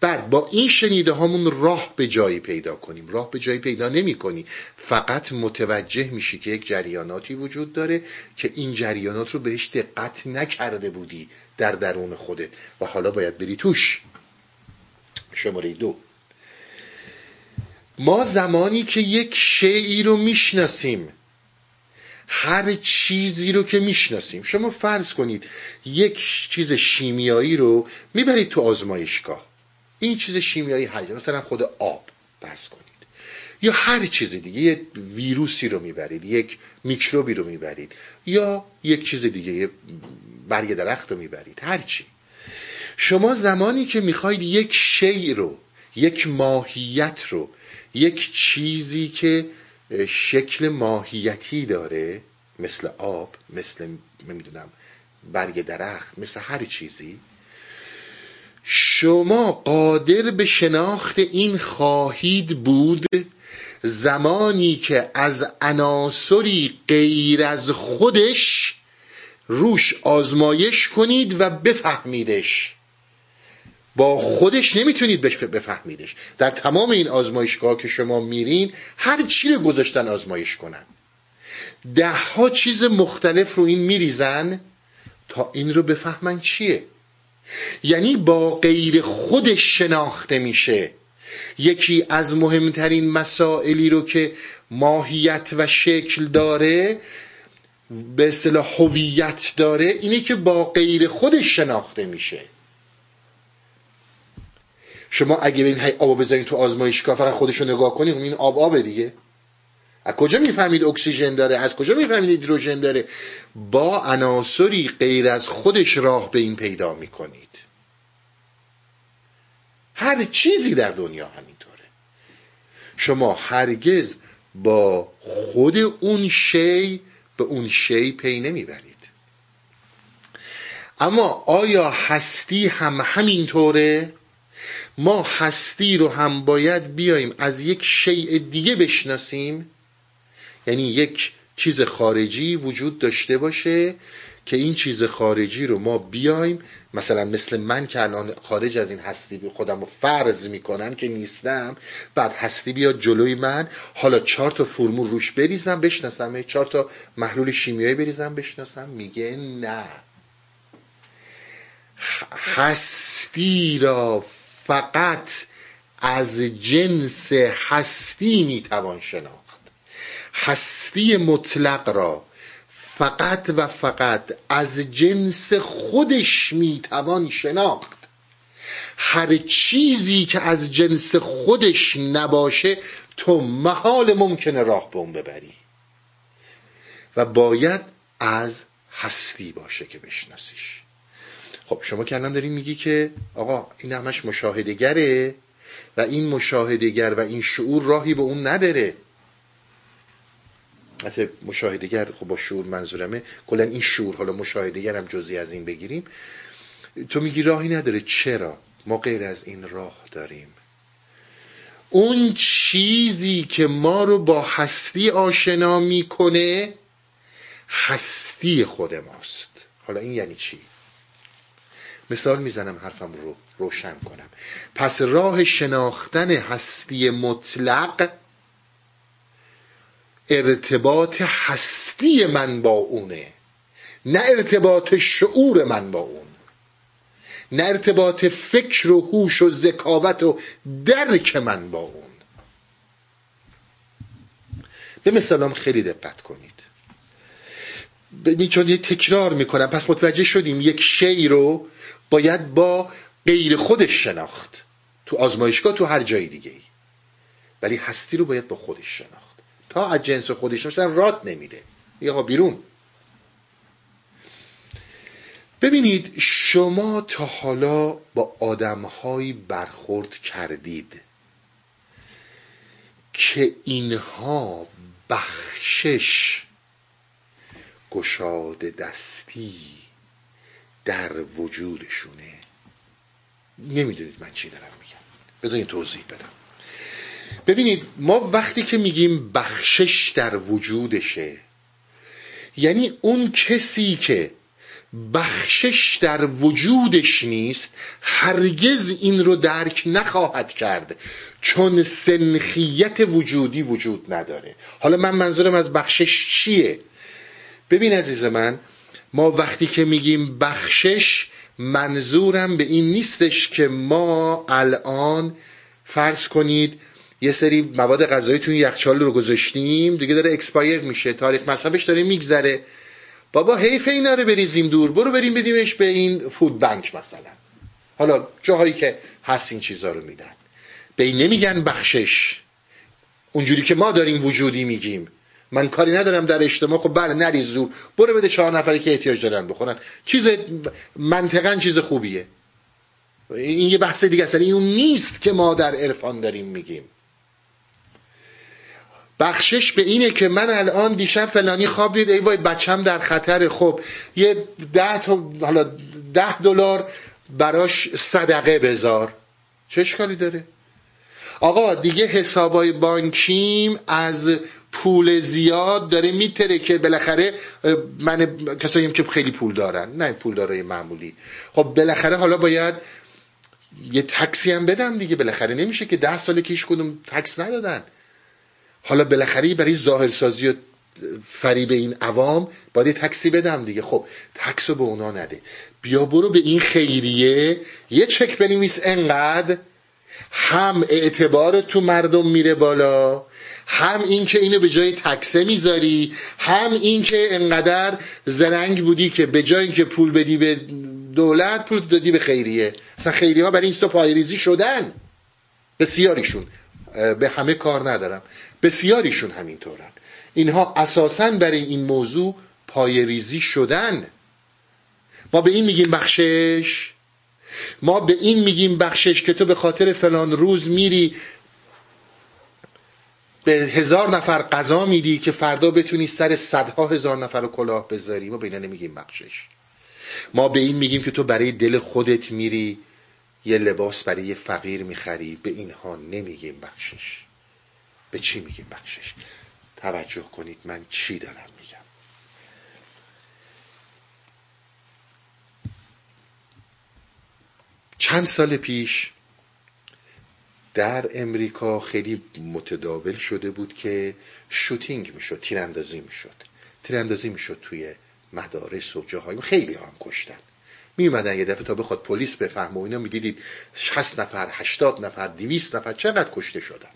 بعد با این شنیده هامون راه به جایی پیدا کنیم. راه به جایی پیدا نمی کنی فقط متوجه میشی که یک جریاناتی وجود داره که این جریانات رو بهش دقت نکرده بودی در درون خودت. و حالا باید بری توش. شماره دو. ما زمانی که یک شیعی رو می‌شناسیم هر چیزی رو که می‌شناسیم. شما فرض کنید یک چیز شیمیایی رو می‌برید تو آزمایشگاه. این چیز شیمیایی هر مثلا خود آب فرض کنید. یا هر چیز دیگه. یه ویروسی رو می‌برید. یک میکروبی رو می‌برید. یا یک چیز دیگه. برگ درخت رو می‌برید. هر چی. شما زمانی که می‌خواید یک شی رو یک ماهیت رو یک چیزی که شکل ماهیتی داره مثل آب مثل نمی‌دونم برگ درخت مثل هر چیزی. شما قادر به شناخت این خواهید بود زمانی که از عناصری غیر از خودش روش آزمایش کنید و بفهمیدش. با خودش نمی‌تونید بفهمیدش. در تمام این آزمایشگاه که شما میرین هر چی رو گذاشتن آزمایش کنن. ده ها چیز مختلف رو این میریزن تا این رو بفهمن چیه. یعنی با غیر خودش شناخته میشه. یکی از مهمترین مسائلی رو که ماهیت و شکل داره به اصطلاح هویت داره اینه که با غیر خودش شناخته میشه. شما اگه این هی آب بزنید تو آزمایشگاه فقط خودش رو نگاه کنید این آب آبه دیگه. از کجا می‌فهمید اکسیژن داره؟ از کجا می‌فهمید هیدروژن داره؟ با عناصری غیر از خودش راه به این پیدا می‌کنید. هر چیزی در دنیا همینطوره. شما هرگز با خود اون شی به اون شی پی نمی‌برید. اما آیا هستی هم همینطوره؟ ما هستی رو هم باید بیایم از یک شیء دیگه بشناسیم. یعنی یک چیز خارجی وجود داشته باشه که این چیز خارجی رو ما بیایم. مثلا مثل من که الان خارج از این هستی خودم رو فرض می‌کنم که نیستم بعد هستی بیاد جلوی من حالا چهار تا فرمول روش بریزم بشناسم. چهار تا محلول شیمیایی بریزم بشناسم. میگه نه. هستی را فقط از جنس هستی می‌توان شناخت. هستی مطلق را فقط و فقط از جنس خودش می‌توان شناخت. هر چیزی که از جنس خودش نباشه تو محال ممکنه راه به اون ببری. و باید از هستی باشه که بشناسیش. خب شما که الان دارین میگی که آقا این همش مشاهدگره و این مشاهدگر و این شعور راهی به اون نداره. حتی مشاهدگر خب با شعور منظورمه. کلا این شعور حالا مشاهدگر هم جزی از این بگیریم. تو میگی راهی نداره. چرا؟ ما غیر از این راه داریم. اون چیزی که ما رو با هستی آشنا می‌کنه هستی خود ماست. حالا این یعنی چی؟ مثال می‌زنم حرفم رو روشن کنم. پس راه شناختن هستی مطلق ارتباط هستی من با اونه. نه ارتباط شعور من با اون. نه ارتباط فکر و هوش و ذکاوت و درک من با اون. به مثالم خیلی دقت کنید. چون یه تکرار می‌کنم. پس متوجه شدیم یک شی رو باید با غیر خودش شناخت. تو آزمایشگاه تو هر جای دیگه ای ولی هستی رو باید با خودش شناخت. تا از جنس خودش مثلا رات نمیده. یا بیرون. ببینید شما تا حالا با آدمهایی برخورد کردید که اینها بخشش گشاد دستی در وجودشونه. نمی‌دونید من چی دارم میگم. بذارین توضیح بدم. ببینید ما وقتی که میگیم بخشش در وجودشه یعنی اون کسی که بخشش در وجودش نیست هرگز این رو درک نخواهد کرد چون سنخیت وجودی وجود نداره. حالا من منظورم از بخشش چیه؟ ببین عزیز من ما وقتی که میگیم بخشش منظورم به این نیستش که ما الان فرض کنید یه سری مواد غذایی تو یخچال رو گذاشتیم دیگه داره expire میشه تاریخ مصرفش داره میگذره. بابا حیف اینا رو بریزیم دور برو بریم بدیمش به این food bank مثلا. حالا جاهایی که هست این چیزا رو میدن. به این نمیگن بخشش. اونجوری که ما داریم وجودی میگیم. من کاری ندارم در اجتماع خب بله نریز دور برو بده چهار نفری که احتیاج دارن بخورن. چیز منطقا چیز خوبیه. این یه بحث دیگه است ولی این نیست که ما در عرفان داریم میگیم. بخشش به اینه که من الان دیشب فلانی خواب دید ای وای بچم در خطر. خب یه ده تا حالا ده دلار براش صدقه بذار. چه اشکالی داره؟ آقا دیگه حسابای بانکیم از پول زیاد داره میتره که بالاخره من کسایی که خیلی پول دارن نه پول دارای معمولی. خب بالاخره حالا باید یه تکسی هم بدم دیگه بالاخره نمیشه که ده ساله که کدوم تکس ندادن. حالا بالاخره برای ظاهرسازی و فریب این عوام باید یه تکسی بدم دیگه. خب تکس رو به اونا نده. بیا برو به این خیریه. یه چک بنویس انقدر. هم اعتبار تو مردم میره بالا. هم این که اینو به جای تکسه می‌ذاری هم این که انقدر زرنگ بودی که به جای که پول بدی به دولت پول دادی به خیریه. اصلا خیریه ها برای این پایریزی شدن. بسیاریشون. به همه کار ندارم. بسیاریشون همینطورن. اینها اساسا برای این موضوع پایریزی شدن. ما به این میگیم بخشش. ما به این میگیم بخشش که تو به خاطر فلان روز میری به هزار نفر قضا میدی که فردا بتونی سر صدها هزار نفر رو کلاه بذاری. ما به اینا نمیگیم بخشش. ما به این میگیم که تو برای دل خودت میری یه لباس برای یه فقیر می‌خری. به اینها نمیگیم بخشش. به چی میگیم بخشش؟ توجه کنید من چی دارم میگم. چند سال پیش در امریکا خیلی متداول شده بود که شوتینگ می‌شد تیراندازی می‌شد. تیراندازی می‌شد توی مدارس و جاهای خیلی هم کشتن. میمدن یه دفعه تا بخواد پلیس بفهمه و اینا می‌دیدید 60 نفر 80 نفر 200 نفر چقدر کشته شدن.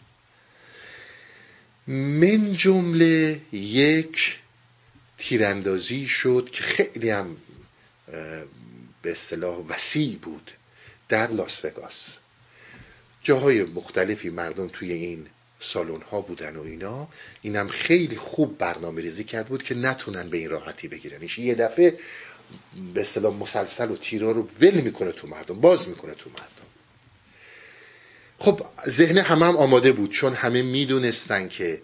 من جمله یک تیراندازی شد که خیلی هم به اصطلاح وسیع بود در لاس وگاس. جاهای مختلفی مردم توی این سالن ها بودن و اینا اینم خیلی خوب برنامه ریزی کرد بود که نتونن به این راحتی بگیرنش یه دفعه به اصطلاح مسلسل و تیرا رو ول می‌کنه تو مردم باز می‌کنه تو مردم. خب ذهن همه هم آماده بود چون همه می‌دونستن که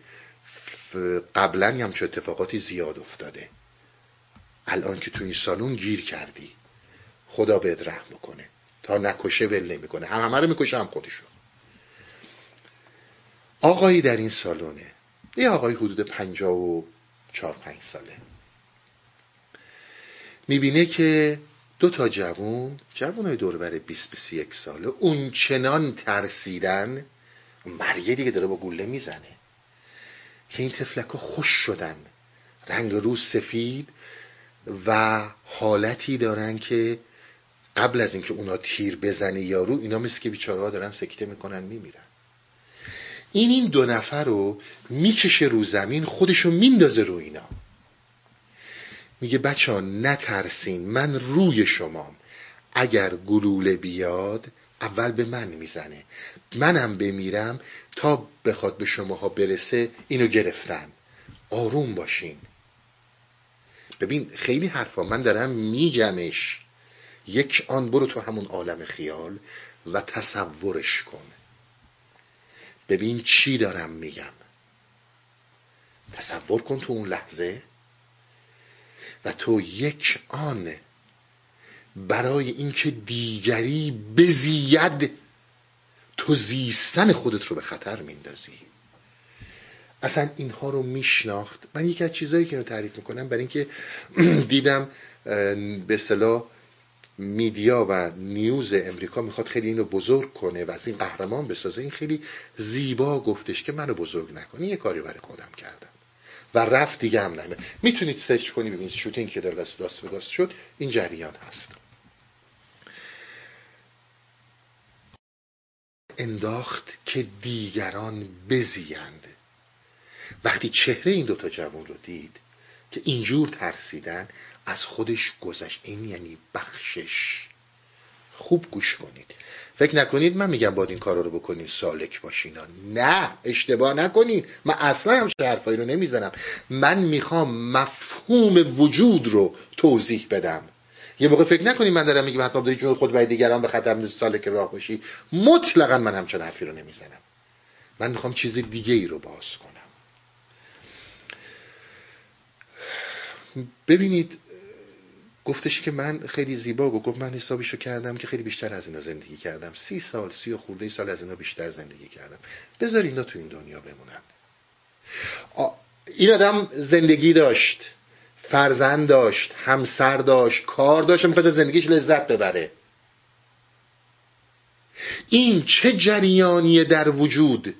قبلا همچه اتفاقاتی زیاد افتاده. الان که تو این سالون گیر کردی خدا بهت رحم بکنه. تا نکشه ول نمی‌کنه. هم همه رو می‌کشه هم خودشون آقایی در این سالونه. یه آقای حدود پنجاه و چهار پنج ساله. می‌بینه که دو تا جوون جوون های دوربر 20 21 ساله اون چنان ترسیدن مریه دیگه داره با گوله می‌زنه که این تفلک ها خوش شدن. رنگ روز سفید و حالتی دارن که قبل از اینکه اونا تیر بزنه یارو اینا مثل که بیچاره ها دارن سکته می‌کنن میمیرن. این این دو نفر رو می‌کشه رو زمین خودشو میندازه رو اینا. میگه بچه ها نترسین من روی شمام. اگر گلوله بیاد اول به من می‌زنه. منم بمیرم تا بخواد به شماها برسه اینو گرفتن. آروم باشین. ببین خیلی حرفا. من دارم میجمش. یک آن برو تو همون عالم خیال و تصورش کن. ببین چی دارم میگم. تصور کن تو اون لحظه و تو یک آن برای اینکه دیگری بزید تو زیستن خودت رو به خطر میندازی. اصلا اینها رو میشناخت. من یکی از چیزهایی که رو تعریف می‌کنم برای اینکه [clears throat] دیدم به صلاح میدیا و نیوز امریکا می‌خواد خیلی اینو بزرگ کنه و از این قهرمان بسازه این خیلی زیبا گفتش که منو بزرگ نکنی یه کاری برای خودم کردم. و رفت دیگه هم نمه. می‌تونید سرچ کنی ببینید شوتینگ که در لاس وگاس شد. این جریان هست. انداخت که دیگران بزیند. وقتی چهره این دوتا جوان رو دید که اینجور ترسیدن از خودش گذشت. این یعنی بخشش. خوب گوش کنید. فکر نکنید من میگم باید این کارا رو بکنید سالک باشین. نه اشتباه نکنید. من اصلا هم حرفایی رو نمی‌زنم. من می‌خوام مفهوم وجود رو توضیح بدم. یه موقع فکر نکنید من دارم میگم حتما داری جون خود برای دیگران به خطر سالک راه باشی. مطلقا من همچنان حرفی رو نمی‌زنم. من می‌خوام چیز دیگه ای رو باز کنم. ببینید گفتش که من خیلی زیبا گفت. گفت من حسابیشو کردم که خیلی بیشتر از اینا زندگی کردم. سی سال سی و خورده سال از اینا بیشتر زندگی کردم. بذار اینا تو این دنیا بمونن. این آدم زندگی داشت فرزند داشت همسر داشت کار داشت می‌خواست زندگیش لذت ببره. این چه جریانیه در وجود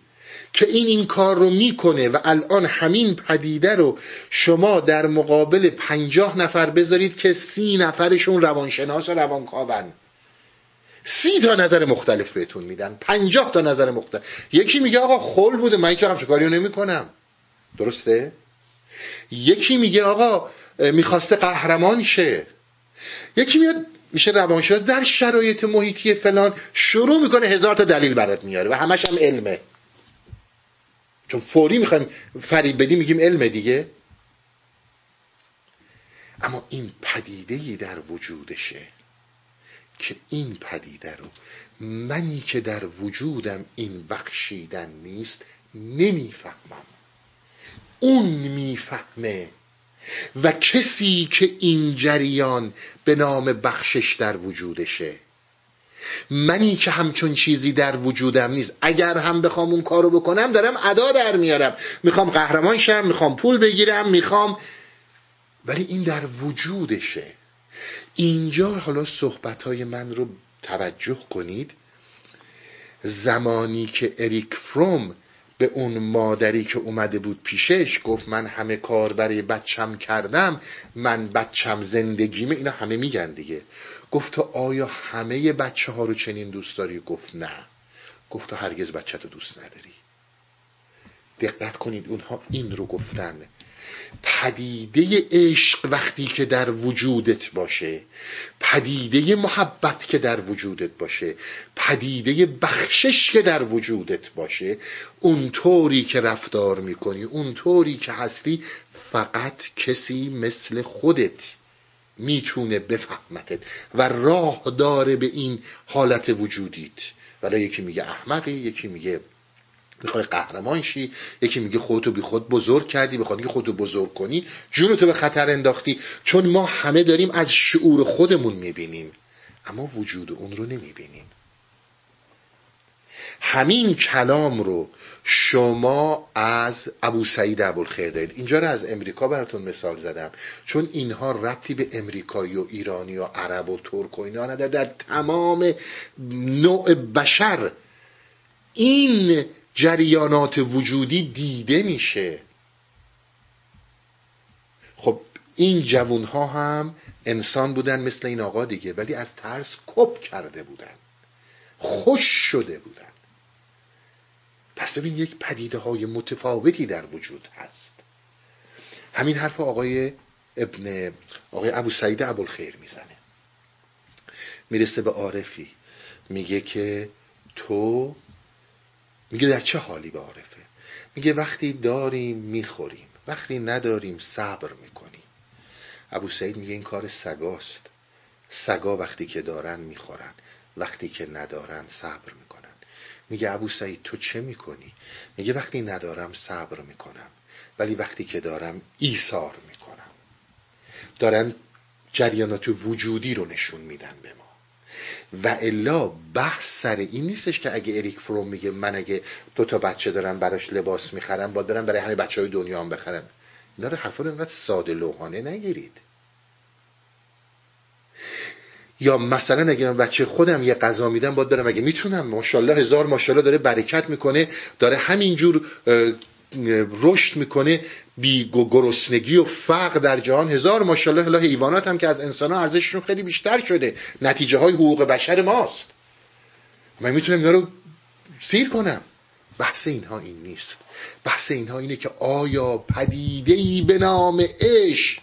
که این این کار رو می‌کنه و الان همین پدیده رو شما در مقابل پنجاه نفر بذارید که سی نفرشون روانشناس و روانکاون. سی تا نظر مختلف بهتون میدن پنجاه تا نظر مختلف. یکی میگه آقا خل بوده من که همچه کاری رو نمی کنم درسته؟ یکی میگه آقا می‌خواسته قهرمان شه. یکی میاد میشه روانشناس در شرایط محیطی فلان شروع می‌کنه هزار تا دلیل برات میاره و همش هم علمه. چون فوری می‌خوایم فریب بدیم میگیم علم دیگه. اما این پدیده در وجودشه که این پدیده رو منی که در وجودم این بخشیدن نیست نمی‌فهمم. اون می‌فهمه. و کسی که این جریان به نام بخشش در وجودشه منی که همچون چیزی در وجودم نیست. اگر هم بخوام اون کارو بکنم دارم ادا در میارم. می‌خوام قهرمان شم می‌خوام پول بگیرم می‌خوام. ولی این در وجودشه. اینجا حالا صحبت های من رو توجه کنید. زمانی که اریک فروم به اون مادری که اومده بود پیشش گفت من همه کار برای بچم کردم من بچم زندگیمه اینا همه میگن دیگه. گفت تو آیا همه بچه ها رو چنین دوست داری؟ گفت نه. گفت تو هرگز بچه تو دوست نداری. دقت کنید اونها این رو گفتن. پدیده عشق وقتی که در وجودت باشه پدیده محبت که در وجودت باشه پدیده بخشش که در وجودت باشه اونطوری که رفتار می‌کنی اونطوری که هستی فقط کسی مثل خودت. می‌تونه بفهمتت و راه داره به این حالت وجودیت. ولی یکی میگه احمقی یکی میگه می‌خوای قهرمان شی یکی میگه خودتو بی خود بزرگ کردی بخواد که خودتو بزرگ کنی جونتو به خطر انداختی. چون ما همه داریم از شعور خودمون می‌بینیم اما وجود اون رو نمی‌بینیم. همین کلام رو شما از ابو سعید ابوالخیر دارید اینجا رو از امریکا براتون مثال زدم. چون اینها ربطی به امریکایی و ایرانی و عرب و ترک و اینا نداره در تمام نوع بشر این جریانات وجودی دیده میشه. خب این جوون ها هم انسان بودن مثل این آقا دیگه ولی از ترس کپ کرده بودن. خوش شده بودن. پس ببین یک پدیده های متفاوتی در وجود هست. همین حرف آقای ابن آقای ابو سعید ابوالخیر می‌زنه. می‌رسه به عارفی. میگه که تو میگه در چه حالی به عارفه؟ میگه وقتی داریم می‌خوریم وقتی نداریم صبر می‌کنیم. ابو سعید میگه این کار سگاست. سگا وقتی که دارن می‌خورن وقتی که ندارن صبر می‌کنن. میگه ابو سعید تو چه می‌کنی؟ میگه وقتی ندارم صبر می‌کنم ولی وقتی که دارم ایثار می‌کنم. دارن جریانات وجودی رو نشون میدن به ما. و الا بحث سر این نیستش که اگه اریک فروم میگه من اگه دو تا بچه دارم براش لباس می‌خرم با دارم برای همه بچه های دنیا هم بخرم. اینا رو حرفا رو اینقدر ساده لوحانه نگیرید. یا مثلا اگه من بچه خودم یه غذا میدم باید برم. اگه می‌تونم ماشاءالله هزار ماشاءالله داره برکت می‌کنه داره همینجور رشد می‌کنه. بی گرسنگی و فقر در جهان. هزار ماشاءالله الله حیوانات هم که از انسان ها ارزششون خیلی بیشتر شده. نتیجه های حقوق بشر ماست. من می‌تونم اینا رو سیر کنم. بحث اینها این نیست. بحث اینها اینه که آیا پدیده ای به نام عشق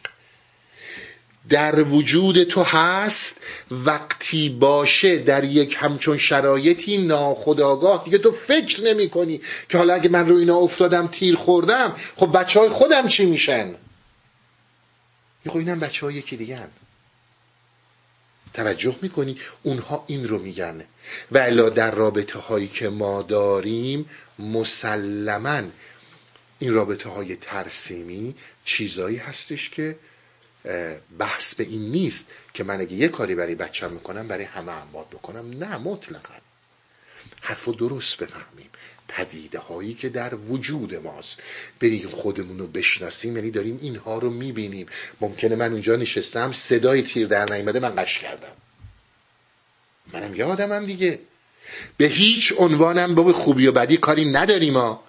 در وجود تو هست وقتی باشه در یک همچون شرایطی ناخداگاه دیگه تو فکر نمی کنی که حالا اگه من رو اینا افتادم تیر خوردم خب بچه های خودم چی میشن؟ خب اینم بچه های یکی دیگه هن. توجه می‌کنی؟ اونها این رو میگن. و الا در رابطه هایی که ما داریم مسلما این رابطه های ترسیمی چیزایی هستش که بحث به این نیست که من اگه یه کاری برای بچم می‌کنم برای همه انباد بکنم. نه مطلقا. حرف رو درست بفهمیم. پدیده هایی که در وجود ماست. بریم خودمون رو بشناسیم یعنی داریم اینها رو می‌بینیم. ممکنه من اونجا نشستم صدای تیر در نیامده من قش کردم. منم یادمم دیگه. به هیچ عنوانم به خوبی و بدی کاری نداریم ما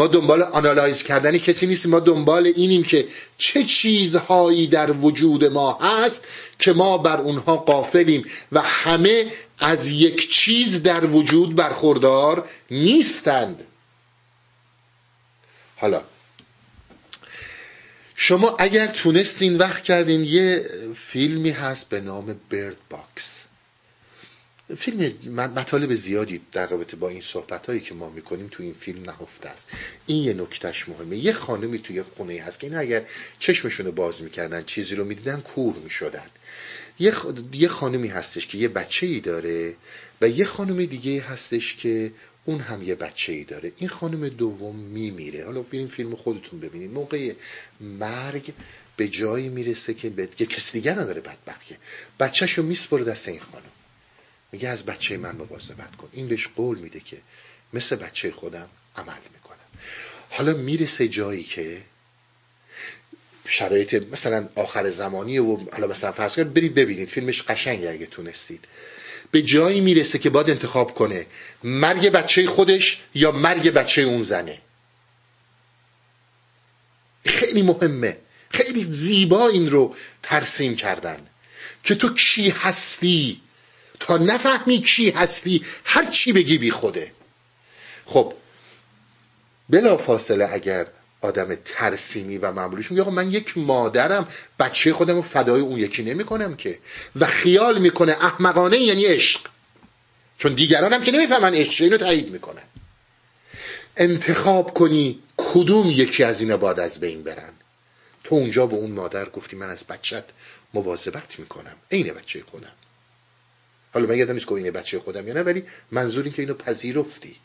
ما دنبال آنالایز کردن کسی نیستیم. ما دنبال اینیم که چه چیزهایی در وجود ما هست که ما بر اونها قافلیم و همه از یک چیز در وجود برخوردار نیستند. حالا شما اگر تونستین وقت کردین یه فیلمی هست به نام Bird Box فیلم مطالب زیادی در رابطه با این صحبت هایی که ما می‌کنیم تو این فیلم نهفته است. این یه نکتهش مهمه. یه خانمی توی خونه هست که این اگر چشمشون رو باز می‌کردن چیزی رو می‌دیدن کور می‌شدن. یه. یه خانمی هستش که یه بچه ای داره و یه خانم دیگه هستش که اون هم یه بچه ای داره. این خانم دوم میمیره. حالا بریم فیلم خودتون ببینید. موقع مرگ به جایی می‌رسه که به... یه کسی دیگر نداره بدبخت که. بچهش رو میسپره دست این خانم. میگه از بچه من مواظبت کن. این بهش قول میده که مثل بچه خودم عمل می‌کنم حالا می‌رسه جایی که شرایط مثلا آخر زمانی و حالا مثلا فرض کنید برید ببینید فیلمش قشنگه اگه تونستید. به جایی می‌رسه که باید انتخاب کنه مرگ بچه خودش یا مرگ بچه اون زنه. خیلی مهمه. خیلی زیبا این رو ترسیم کردن. که تو کی هستی؟ تا نفهمی کی هستی هر چی بگی بی خوده. خب بلا فاصله اگر آدم ترسیمی و معمولیش میگه من یک مادرم بچه خودم رو فدای اون یکی نمی‌کنم که. و خیال می‌کنه احمقانه یعنی عشق. چون دیگران هم که نمی‌فهمن عشق اینو تایید می‌کنن. انتخاب کنی کدوم یکی از اینا باید از بین برن. تو اونجا به اون مادر گفتی من از بچت مواظبت می‌کنم. عین بچه خودم. حالا من یادم نیست که اینه بچه خودم یا نه ولی منظور این که اینو پذیرفتی.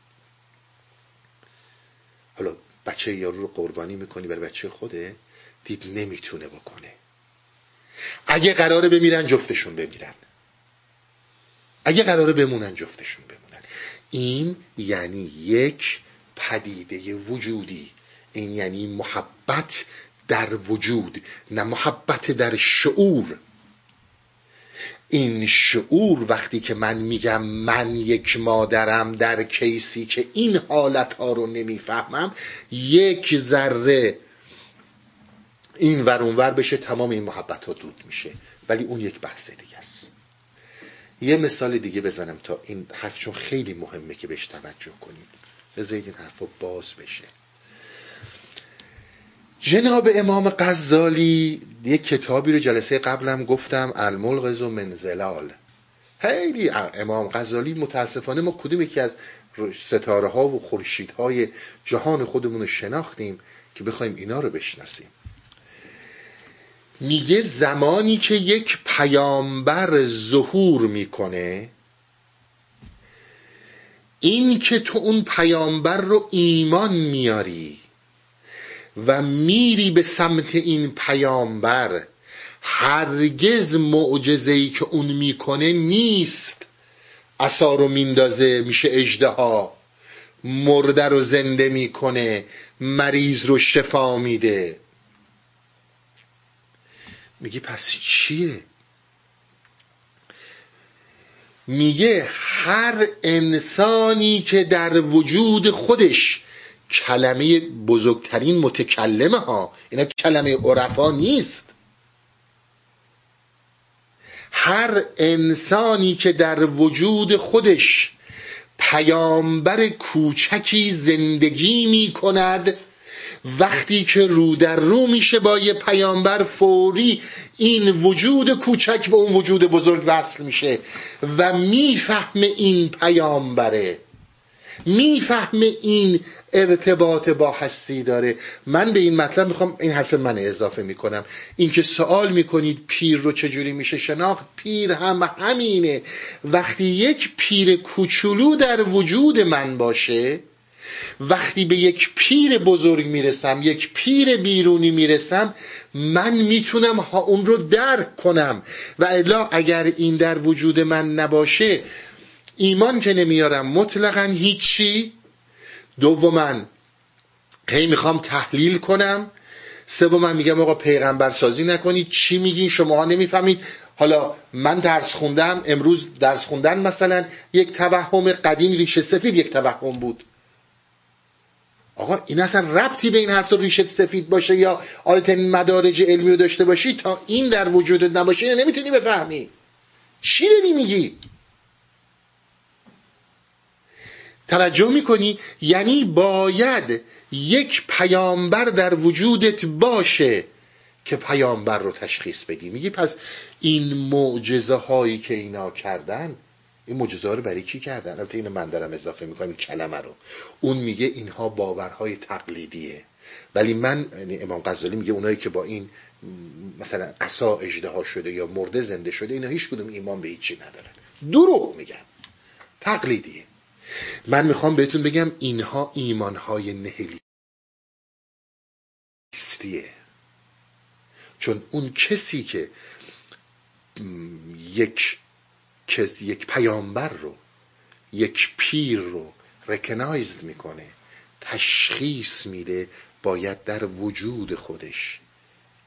حالا بچه یارو رو قربانی می‌کنی برای بچه خوده دید نمی‌تونه بکنه. اگه قراره بمیرن جفتشون بمیرن. اگه قراره بمونن جفتشون بمونن. این یعنی یک پدیده وجودی. این یعنی محبت در وجود نه محبت در شعور. این شعور وقتی که من میگم من یک مادرم در کیسی که این حالت ها رو نمی‌فهمم یک ذره این ور ور بشه تمام این محبت ها دود میشه. ولی اون یک بحث دیگه است. یه مثال دیگه بزنم تا این حرف چون خیلی مهمه که بهش توجه کنید بذارید این حرف باز بشه. جناب امام غزالی یک کتابی رو جلسه قبلم گفتم الملغز و منزلال. خیلی امام غزالی متاسفانه ما کدوم یکی از ستاره ها و خورشید های جهان خودمون رو شناختیم که بخوایم اینا رو بشناسیم. میگه زمانی که یک پیامبر ظهور می‌کنه این که تو اون پیامبر رو ایمان میاری و میری به سمت این پیامبر. هرگز معجزه‌ای که اون می‌کنه نیست. عصا رو میندازه میشه اجده ها مرده رو زنده می‌کنه مریض رو شفا میده. میگی پس چیه؟ میگه هر انسانی که در وجود خودش کلمه بزرگترین متکلمه ها. اینا کلمه عرفا نیست. هر انسانی که در وجود خودش پیامبر کوچکی زندگی می کند وقتی که رو در رو میشه با یه پیامبر فوری این وجود کوچک به اون وجود بزرگ وصل میشه و می‌فهمه این پیامبره. می‌فهمه این ارتباط با هستی داره. من به این مطلب می‌خوام این حرف من اضافه می‌کنم. اینکه سوال می‌کنید پیر رو چجوری میشه شناخت پیر هم همینه. وقتی یک پیر کوچولو در وجود من باشه وقتی به یک پیر بزرگ می‌رسم یک پیر بیرونی می‌رسم من می‌تونم ها اون رو درک کنم. و الا اگر این در وجود من نباشه ایمان که نمیارم مطلقا هیچی دوما هی می‌خوام تحلیل کنم. من میگم آقا پیغمبر سازی نکنید چی میگین؟ شماها نمی‌فهمید. حالا من درس خوندم امروز درس خوندن مثلا یک توهم قدیم ریشه سفید یک توهم بود. آقا این اصلا ربطی به این حرف ریشه سفید باشه یا آلت مدارج علمی رو داشته باشی تا این در وجود نباشه نمی‌تونی بفهمی. چی داری میگی؟ توجه می‌کنی؟ یعنی باید یک پیامبر در وجودت باشه که پیامبر رو تشخیص بدی. میگی پس این معجزه هایی که اینا کردن این معجزه رو برای کی کردن؟ البته اینو من دارم اضافه می‌کنم این کلمه رو. اون میگه اینها باورهای تقلیدیه. ولی من یعنی امام غزالی میگه اونایی که با این مثلا عصا اجده شده یا مرده زنده شده اینا هیچ کدوم ایمان به هیچی ندارن. دروغ میگن. تقلیدیه. من می‌خوام بهتون بگم اینها ایمانهای نهلیستیه چون اون کسی که یک کس یک پیامبر رو یک پیر رو رکنایزد می‌کنه تشخیص میده باید در وجود خودش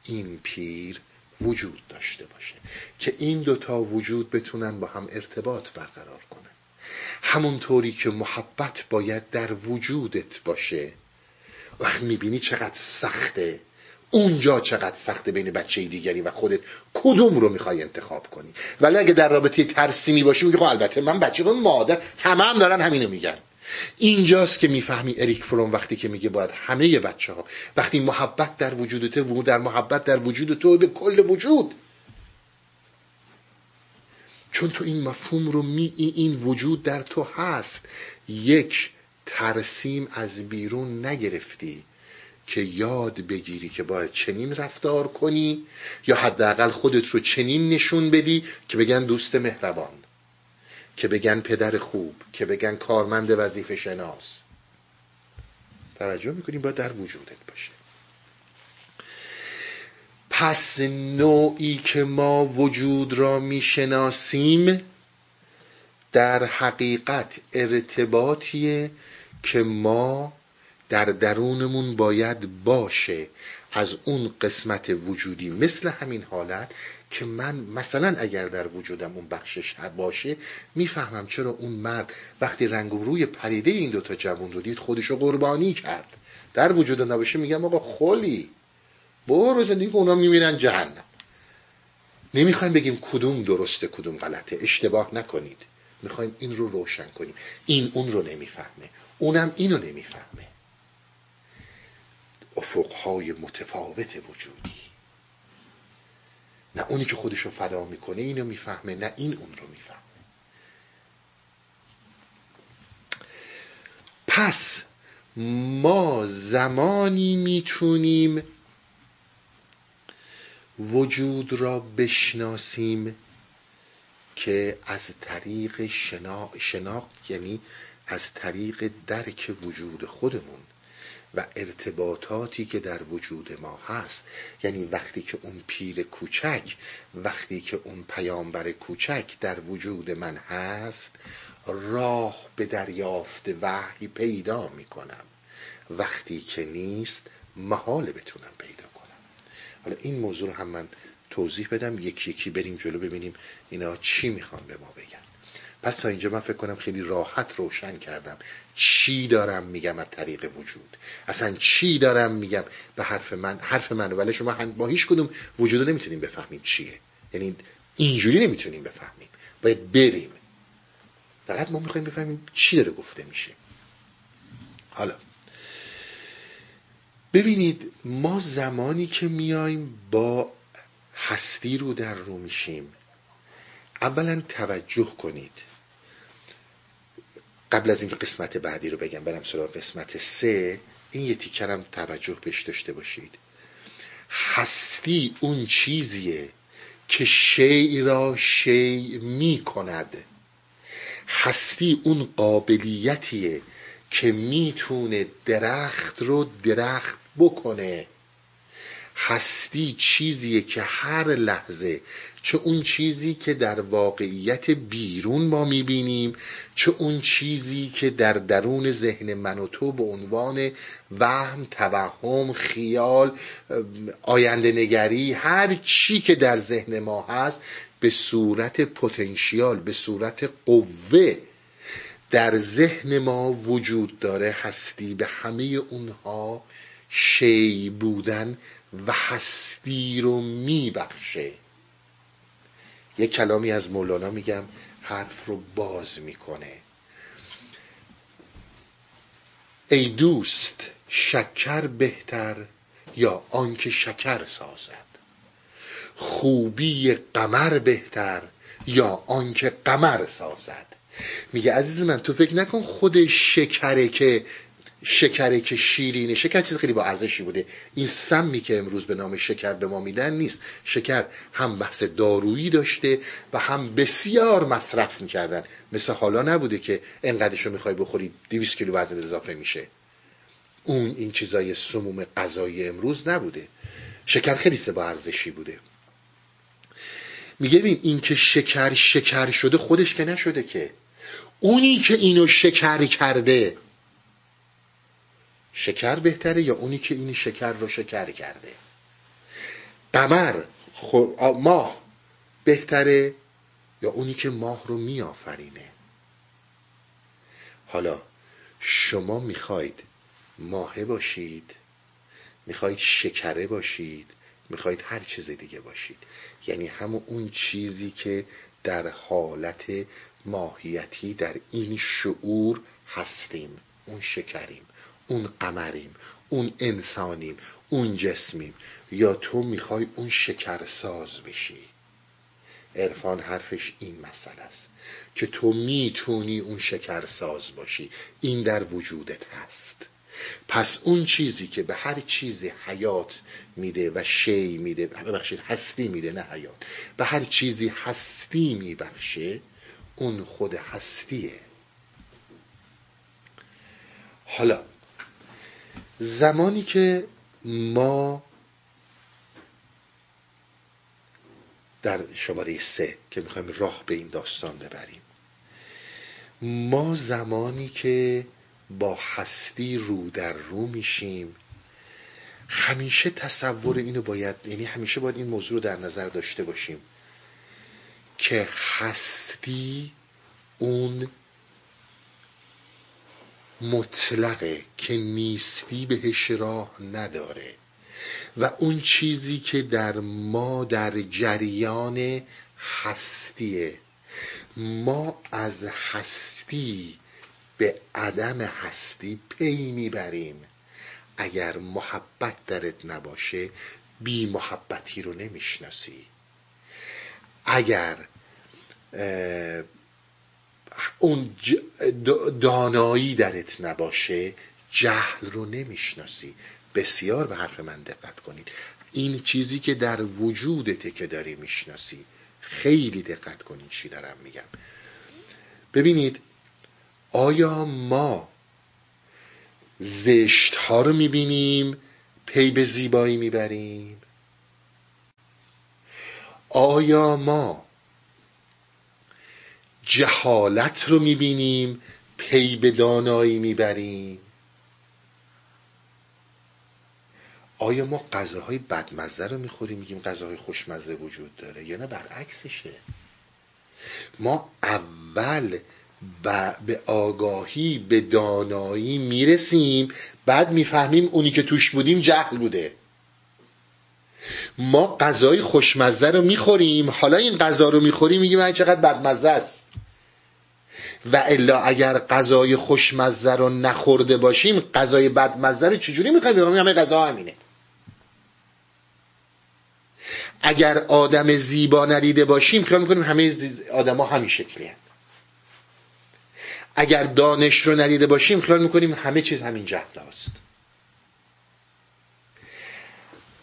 این پیر وجود داشته باشه. که این دوتا وجود بتونن با هم ارتباط برقرار کنن. همونطوری که محبت باید در وجودت باشه. وقت می‌بینی چقدر سخته. اونجا چقدر سخته بین بچه دیگری و خودت. کدوم رو می‌خوای انتخاب کنی؟ ولی اگه در رابطه ترسیمی باشی میگه خب البته من بچه خود مادر همه هم دارن همینو میگن. اینجاست که می‌فهمی اریک فروم وقتی که میگه باید همه بچه ها وقتی محبت در وجود تو در محبت در وجود تو به کل وجود. چون تو این مفهوم رو می این وجود در تو هست یک ترسیم از بیرون نگرفتی که یاد بگیری که باید چنین رفتار کنی یا حداقل خودت رو چنین نشون بدی که بگن دوست مهربان که بگن پدر خوب که بگن کارمند وظیفه شناس. توجه می‌کنیم باید در وجودت باشه. پس نوعی که ما وجود را می‌شناسیم در حقیقت ارتباطیه که ما در درونمون باید باشه. از اون قسمت وجودی مثل همین حالت که من مثلا اگر در وجودم اون بخشش باشه می‌فهمم چرا اون مرد وقتی رنگ و روی پریده این دوتا جوان رو دید خودشو قربانی کرد. در وجود نباشه میگم آقا خلی. برو زندگی اونا میمیرن جهنم. نمی‌خوایم بگیم کدوم درسته کدوم غلطه. اشتباه نکنید. می‌خوایم این رو روشن کنیم. این اون رو نمی‌فهمه. اونم اینو نمی‌فهمه. افقهای متفاوت وجودی. نه اونی که خودش رو فدا می‌کنه اینو می‌فهمه نه این اون رو می‌فهمه. پس ما زمانی می‌تونیم وجود را بشناسیم که از طریق شناخت یعنی از طریق درک وجود خودمون و ارتباطاتی که در وجود ما هست. یعنی وقتی که اون پیر کوچک وقتی که اون پیامبر کوچک در وجود من هست راه به دریافت وحی پیدا می‌کنم. وقتی که نیست محال بتونم پیدا حالا این موضوع رو هم من توضیح بدم یکی یکی بریم جلو ببینیم اینا چی می‌خوان به ما بگن. پس تا اینجا من فکر کنم خیلی راحت روشن کردم. چی دارم میگم از طریق وجود؟ اصلا چی دارم میگم به حرف من؟ حرف من ولی شما با هیچ کدوم وجود نمی‌تونیم بفهمیم چیه. یعنی اینجوری نمی‌تونیم بفهمیم. باید بریم. فقط ما می‌خوایم بفهمیم چی داره گفته میشه. حالا. ببینید ما زمانی که میایم با هستی رو در رو میشیم. اولا توجه کنید. قبل از این قسمت بعدی رو بگم برم سراغ قسمت سه. این یه تیکرم توجه بهش داشته باشید. هستی اون چیزیه که شی را شی می کند هستی اون قابلیتیه که می‌تونه درخت رو درخت بکنه. هستی چیزیه که هر لحظه چه اون چیزی که در واقعیت بیرون ما می‌بینیم چه اون چیزی که در درون ذهن من و تو به عنوان وهم توهم خیال آینده نگری هر چی که در ذهن ما هست به صورت پتانسیال به صورت قوه در ذهن ما وجود داره هستی به همه اونها شی بودن و هستی رو میبخشه. یک کلامی از مولانا میگم حرف رو باز می‌کنه. ای دوست شکر بهتر یا آنکه شکر سازد؟ خوبی قمر بهتر یا آنکه قمر سازد؟ میگه عزیز من تو فکر نکن خود شکره که شکری که شیرینه. شکر چیز خیلی با ارزشی بوده. این سمی که امروز به نام شکر به ما میدن نیست. شکر هم بحث دارویی داشته و هم بسیار مصرف می‌کردن. مثل حالا نبوده که انقدرش رو می‌خوای بخوری 200 کیلو وزن اضافه میشه. اون این چیزای سموم غذایی امروز نبوده. شکر خیلی با ارزشی بوده. میگه ببین این که شکر شکر شده خودش که نشده که. اونی که اینو شکر کرده شکر بهتره یا اونی که این شکر رو شکر کرده؟ قمر ماه بهتره یا اونی که ماه رو میآفرینه؟ حالا شما می‌خواید ماهه باشید می‌خواید شکره باشید می‌خواید هر چیز دیگه باشید. یعنی همون اون چیزی که در حالت ماهیتی در این شعور هستیم اون شکریم اون قمریم اون انسانیم اون جسمیم. یا تو می‌خوای اون شکرساز بشی. عرفان حرفش این مسئله است که تو می‌تونی اون شکرساز باشی. این در وجودت هست. پس اون چیزی که به هر چیزی حیات میده و شی میده ببخشید هستی میده نه حیات. به هر چیزی هستی میبخشه اون خود هستیه. حالا زمانی که ما در شماره سه که می‌خوایم راه به این داستان ببریم ما زمانی که با هستی رو در رو میشیم همیشه تصور اینو باید یعنی همیشه باید این موضوع رو در نظر داشته باشیم. که هستی اون مطلقه که نیستی بهش راه نداره. و اون چیزی که در ما در جریان هستیه. ما از هستی به عدم هستی پی می‌بریم. اگر محبت درت نباشه بی محبتی رو نمی‌شناسی. اگر اون دانایی درت نباشه جهل رو نمی‌شناسی. بسیار به حرف من دقت کنید. این چیزی که در وجودته که داری می‌شناسی خیلی دقت کنید چی دارم میگم. ببینید آیا ما زشت ها رو می‌بینیم پی به زیبایی می‌بریم؟ آیا ما جهالت رو می‌بینیم پی به دانایی می‌بریم؟ آیا ما غذاهای بدمزه رو می‌خوریم؟ میگیم غذاهای خوشمزه وجود داره یا نه؟ برعکسشه. ما اول و به آگاهی به دانایی می‌رسیم بعد می‌فهمیم اونی که توش بودیم جهل بوده. ما غذای خوشمزه رو می‌خوریم. حالا این غذا رو می‌خوریم میگیم چقدر بدمزه است. و الا اگر غذای خوشمزه رو نخورده باشیم غذای بدمزه رو چجوری می‌خوایم؟ بگیم همه غذا همینه. اگر آدم زیبا ندیده باشیم خیال می‌کنیم؟ همه آدما همین شکلی اگر دانش رو ندیده باشیم خیال می‌کنیم؟ همه چیز همین جهل است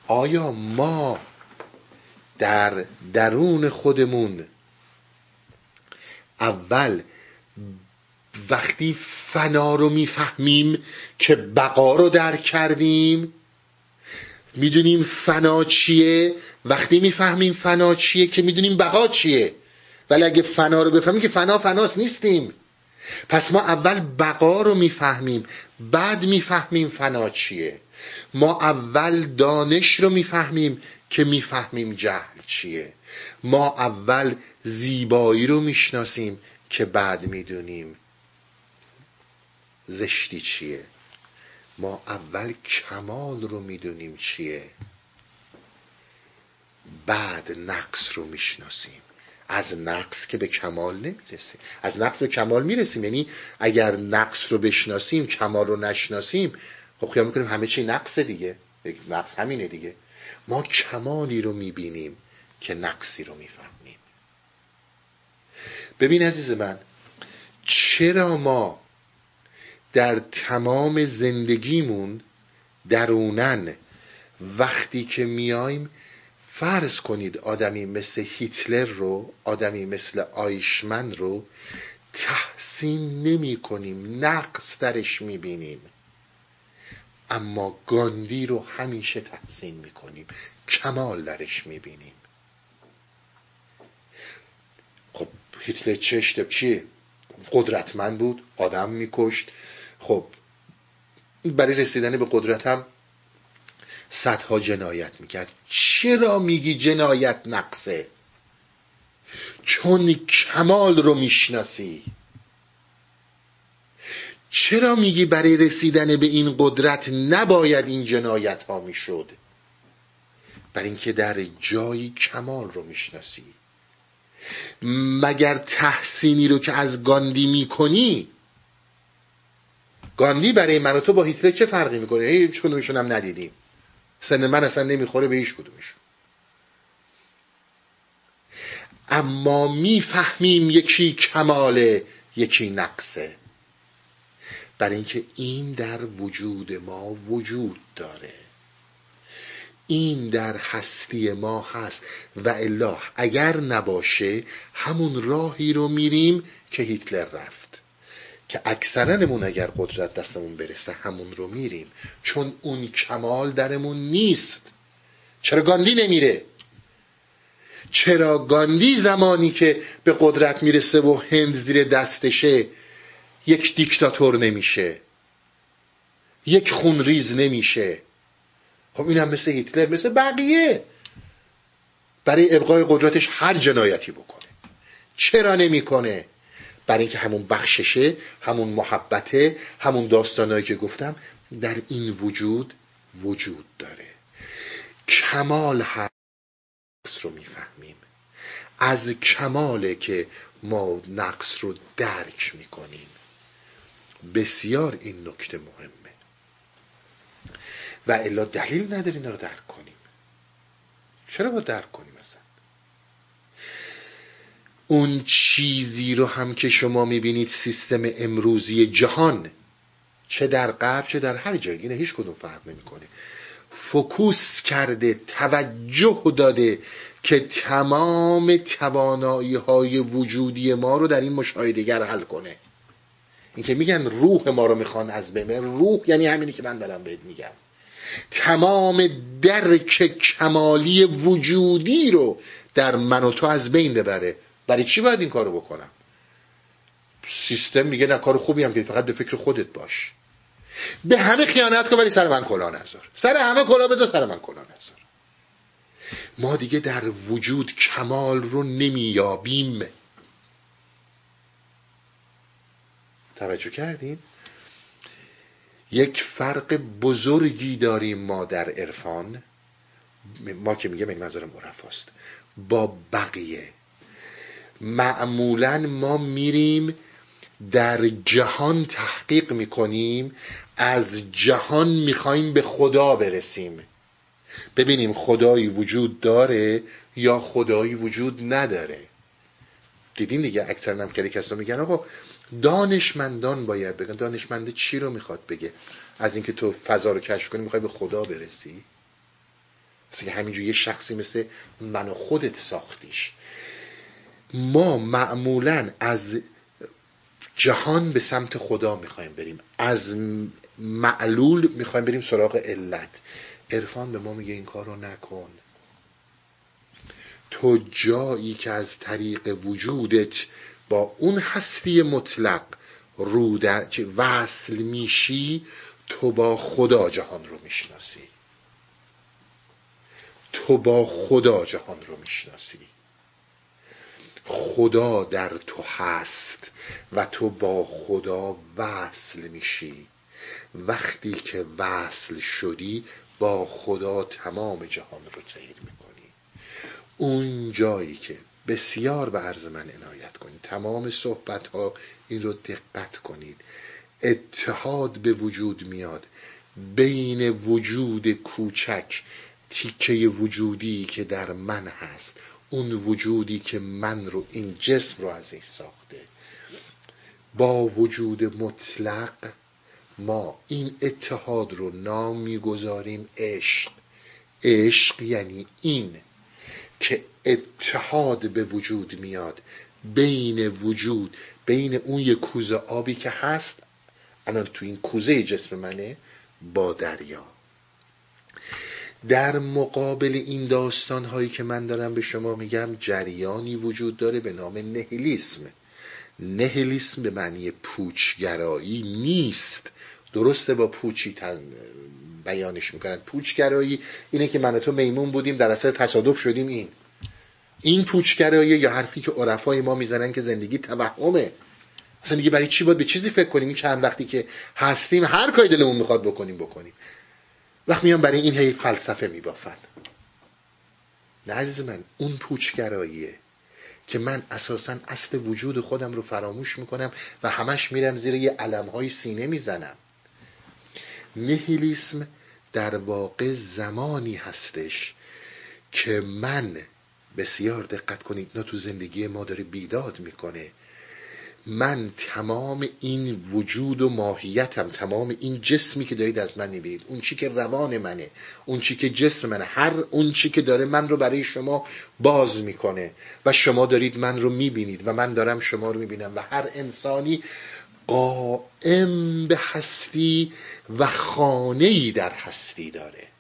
آیا ما در درون خودمون اول وقتی فنا رو می‌فهمیم که بقا رو درک کردیم می‌دونیم فنا چیه؟ وقتی می‌فهمیم فنا چیه که می‌دونیم بقا چیه؟ ولی اگه فنا رو بفهمیم که فنا فناس نیستیم. پس ما اول بقا رو می‌فهمیم بعد می‌فهمیم فنا چیه. ما اول دانش رو می‌فهمیم که می‌فهمیم جهل چیه. ما اول زیبایی رو می‌شناسیم که بعد می‌دونیم زشتی چیه. ما اول کمال رو می‌دونیم چیه. بعد نقص رو می‌شناسیم. از نقص که به کمال نمی‌رسیم. از نقص به کمال می‌رسیم. یعنی اگر نقص رو بشناسیم کمال رو نشناسیم خب خیال می‌کنیم همه چی نقصه دیگه. نقص همینه دیگه. ما کمالی رو می‌بینیم که نقصی رو می‌فهمیم. ببین عزیز من چرا ما در تمام زندگیمون درونن وقتی که میایم فرض کنید آدمی مثل هیتلر رو آدمی مثل آیشمن رو تحسین نمی کنیم نقص درش می بینیم. اما گاندی رو همیشه تحسین می کنیم کمال درش می بینیم خب هیتلر چشت چیه؟ قدرتمند بود آدم میکشت. خب برای رسیدن به قدرتم صدها جنایت می‌کرد. چرا میگی جنایت نقصه؟ چون کمال رو می‌شناسی. چرا میگی برای رسیدن به این قدرت نباید این جنایت ها می‌شد؟ برای اینکه در جایی کمال رو می‌شناسی. مگر تحسینی رو که از گاندی می‌کنی؟ گاندی برای من و تو با هیتلر چه فرقی می‌کنه؟ هیچ کدومشون هم ندیدیم. سن من اصلا نمی‌خوره به هیچ کدومشون. اما می‌فهمیم یکی کماله یکی نقصه. برای اینکه این در وجود ما وجود داره. این در هستی ما هست. و الا اگر نباشه همون راهی رو میریم که هیتلر رفت. که اکثرنمون اگر قدرت دستمون برسه همون رو میریم. چون اون کمال درمون نیست. چرا گاندی نمیره؟ چرا گاندی زمانی که به قدرت می‌رسه و هند زیر دستشه یک دیکتاتور نمیشه. یک خونریز نمیشه. خب اینم مثل هیتلر مثل بقیه. برای ابقای قدرتش هر جنایتی بکنه. چرا نمی‌کنه؟ برای اینکه همون بخششه همون محبته همون داستانهایی که گفتم در این وجود وجود داره. کمال هست رو می‌فهمیم. از کماله که ما نقص رو درک می‌کنیم. بسیار این نکته مهمه. و الا دلیل نداری اینا رو درک کنیم. چرا با درک کنیم مثلا اون چیزی رو هم که شما می‌بینید سیستم امروزی جهان چه در غرب چه در هر جایی اینه هیچ کدوم فرق نمی‌کنه. فکوس کرده توجه داده که تمام توانایی های وجودی ما رو در این مشاهدگر حل کنه. این که میگن روح ما رو می‌خوان از بمه روح یعنی همینی که من دارم بهت میگم. تمام درک کمالی وجودی رو در من و تو از بین ببره. برای چی باید این کارو بکنم؟ سیستم میگه نه کار خوبی هم که فقط به فکر خودت باش. به همه خیانت کن ولی سر من کلا نذار. سر همه کلا بذار سر من کلا نذار. ما دیگه در وجود کمال رو نمیابیم توجه کردین؟ یک فرق بزرگی داریم ما در عرفان. ما که میگه این نظر مرفاست با بقیه. معمولا ما میریم در جهان تحقیق می‌کنیم. از جهان می‌خوایم به خدا برسیم. ببینیم خدایی وجود داره یا خدایی وجود نداره. دیدین دیگه اکثر نمکری کسا میگن آقا دانشمندان باید بگن. دانشمنده چی رو می‌خواد بگه؟ از اینکه تو فضا رو کشف کنی می‌خوای به خدا برسی؟ مثل همینجور یه شخصی مثل من و خودت ساختیش. ما معمولا از جهان به سمت خدا می‌خوایم بریم. از معلول می‌خوایم بریم سراغ علت. عرفان به ما میگه این کار رو نکن. تو جایی که از طریق وجودت با اون هستی مطلق رو در وصل میشی تو با خدا جهان رو می‌شناسی. تو با خدا جهان رو می‌شناسی. خدا در تو هست و تو با خدا وصل میشی. وقتی که وصل شدی با خدا تمام جهان رو تغییر می‌کنی. اون جایی که بسیار به عرض من عنایت کنید. تمام صحبت ها این رو دقت کنید. اتحاد به وجود میاد. بین وجود کوچک تیکه وجودی که در من هست اون وجودی که من رو این جسم رو ازش ساخته. با وجود مطلق ما این اتحاد رو نام می‌گذاریم عشق. عشق یعنی این که اتحاد به وجود میاد بین وجود بین اون یک کوزه آبی که هست. الان تو این کوزه جسم منه با دریا. در مقابل این داستان هایی که من دارم به شما میگم جریانی وجود داره به نام نهلیسم نهلیسم به معنی پوچگرایی نیست. درسته با پوچی تن بیانش می‌کنن پوچگرایی اینه که من تو میمون بودیم در اثر تصادف شدیم این. این پوچگرایی یا حرفی که عرفای ما می‌زنن که زندگی توهمه. اصلا دیگه برای چی باید به چیزی فکر کنیم؟ این چند وقتی که هستیم هر کاری دلمون می‌خواد بکنیم بکنیم. وقت میان برای این هی فلسفه میبافن نه عزیز من اون پوچگراییه که من اساسا اصل وجود خودم رو فراموش می‌کنم و همش میرم زیر یه علمهای سینه می‌زنم. نهیلیسم در واقع زمانی هستش که من بسیار دقت کنید اینا تو زندگی ما داره بیداد می‌کنه. من تمام این وجود و ماهیتم تمام این جسمی که دارید از من می‌بینید اون چی که روان منه اون چی که جسم منه هر اون چی که داره من رو برای شما باز می‌کنه و شما دارید من رو می‌بینید و من دارم شما رو می‌بینم و هر انسانی قائم به هستی و خانه در هستی داره.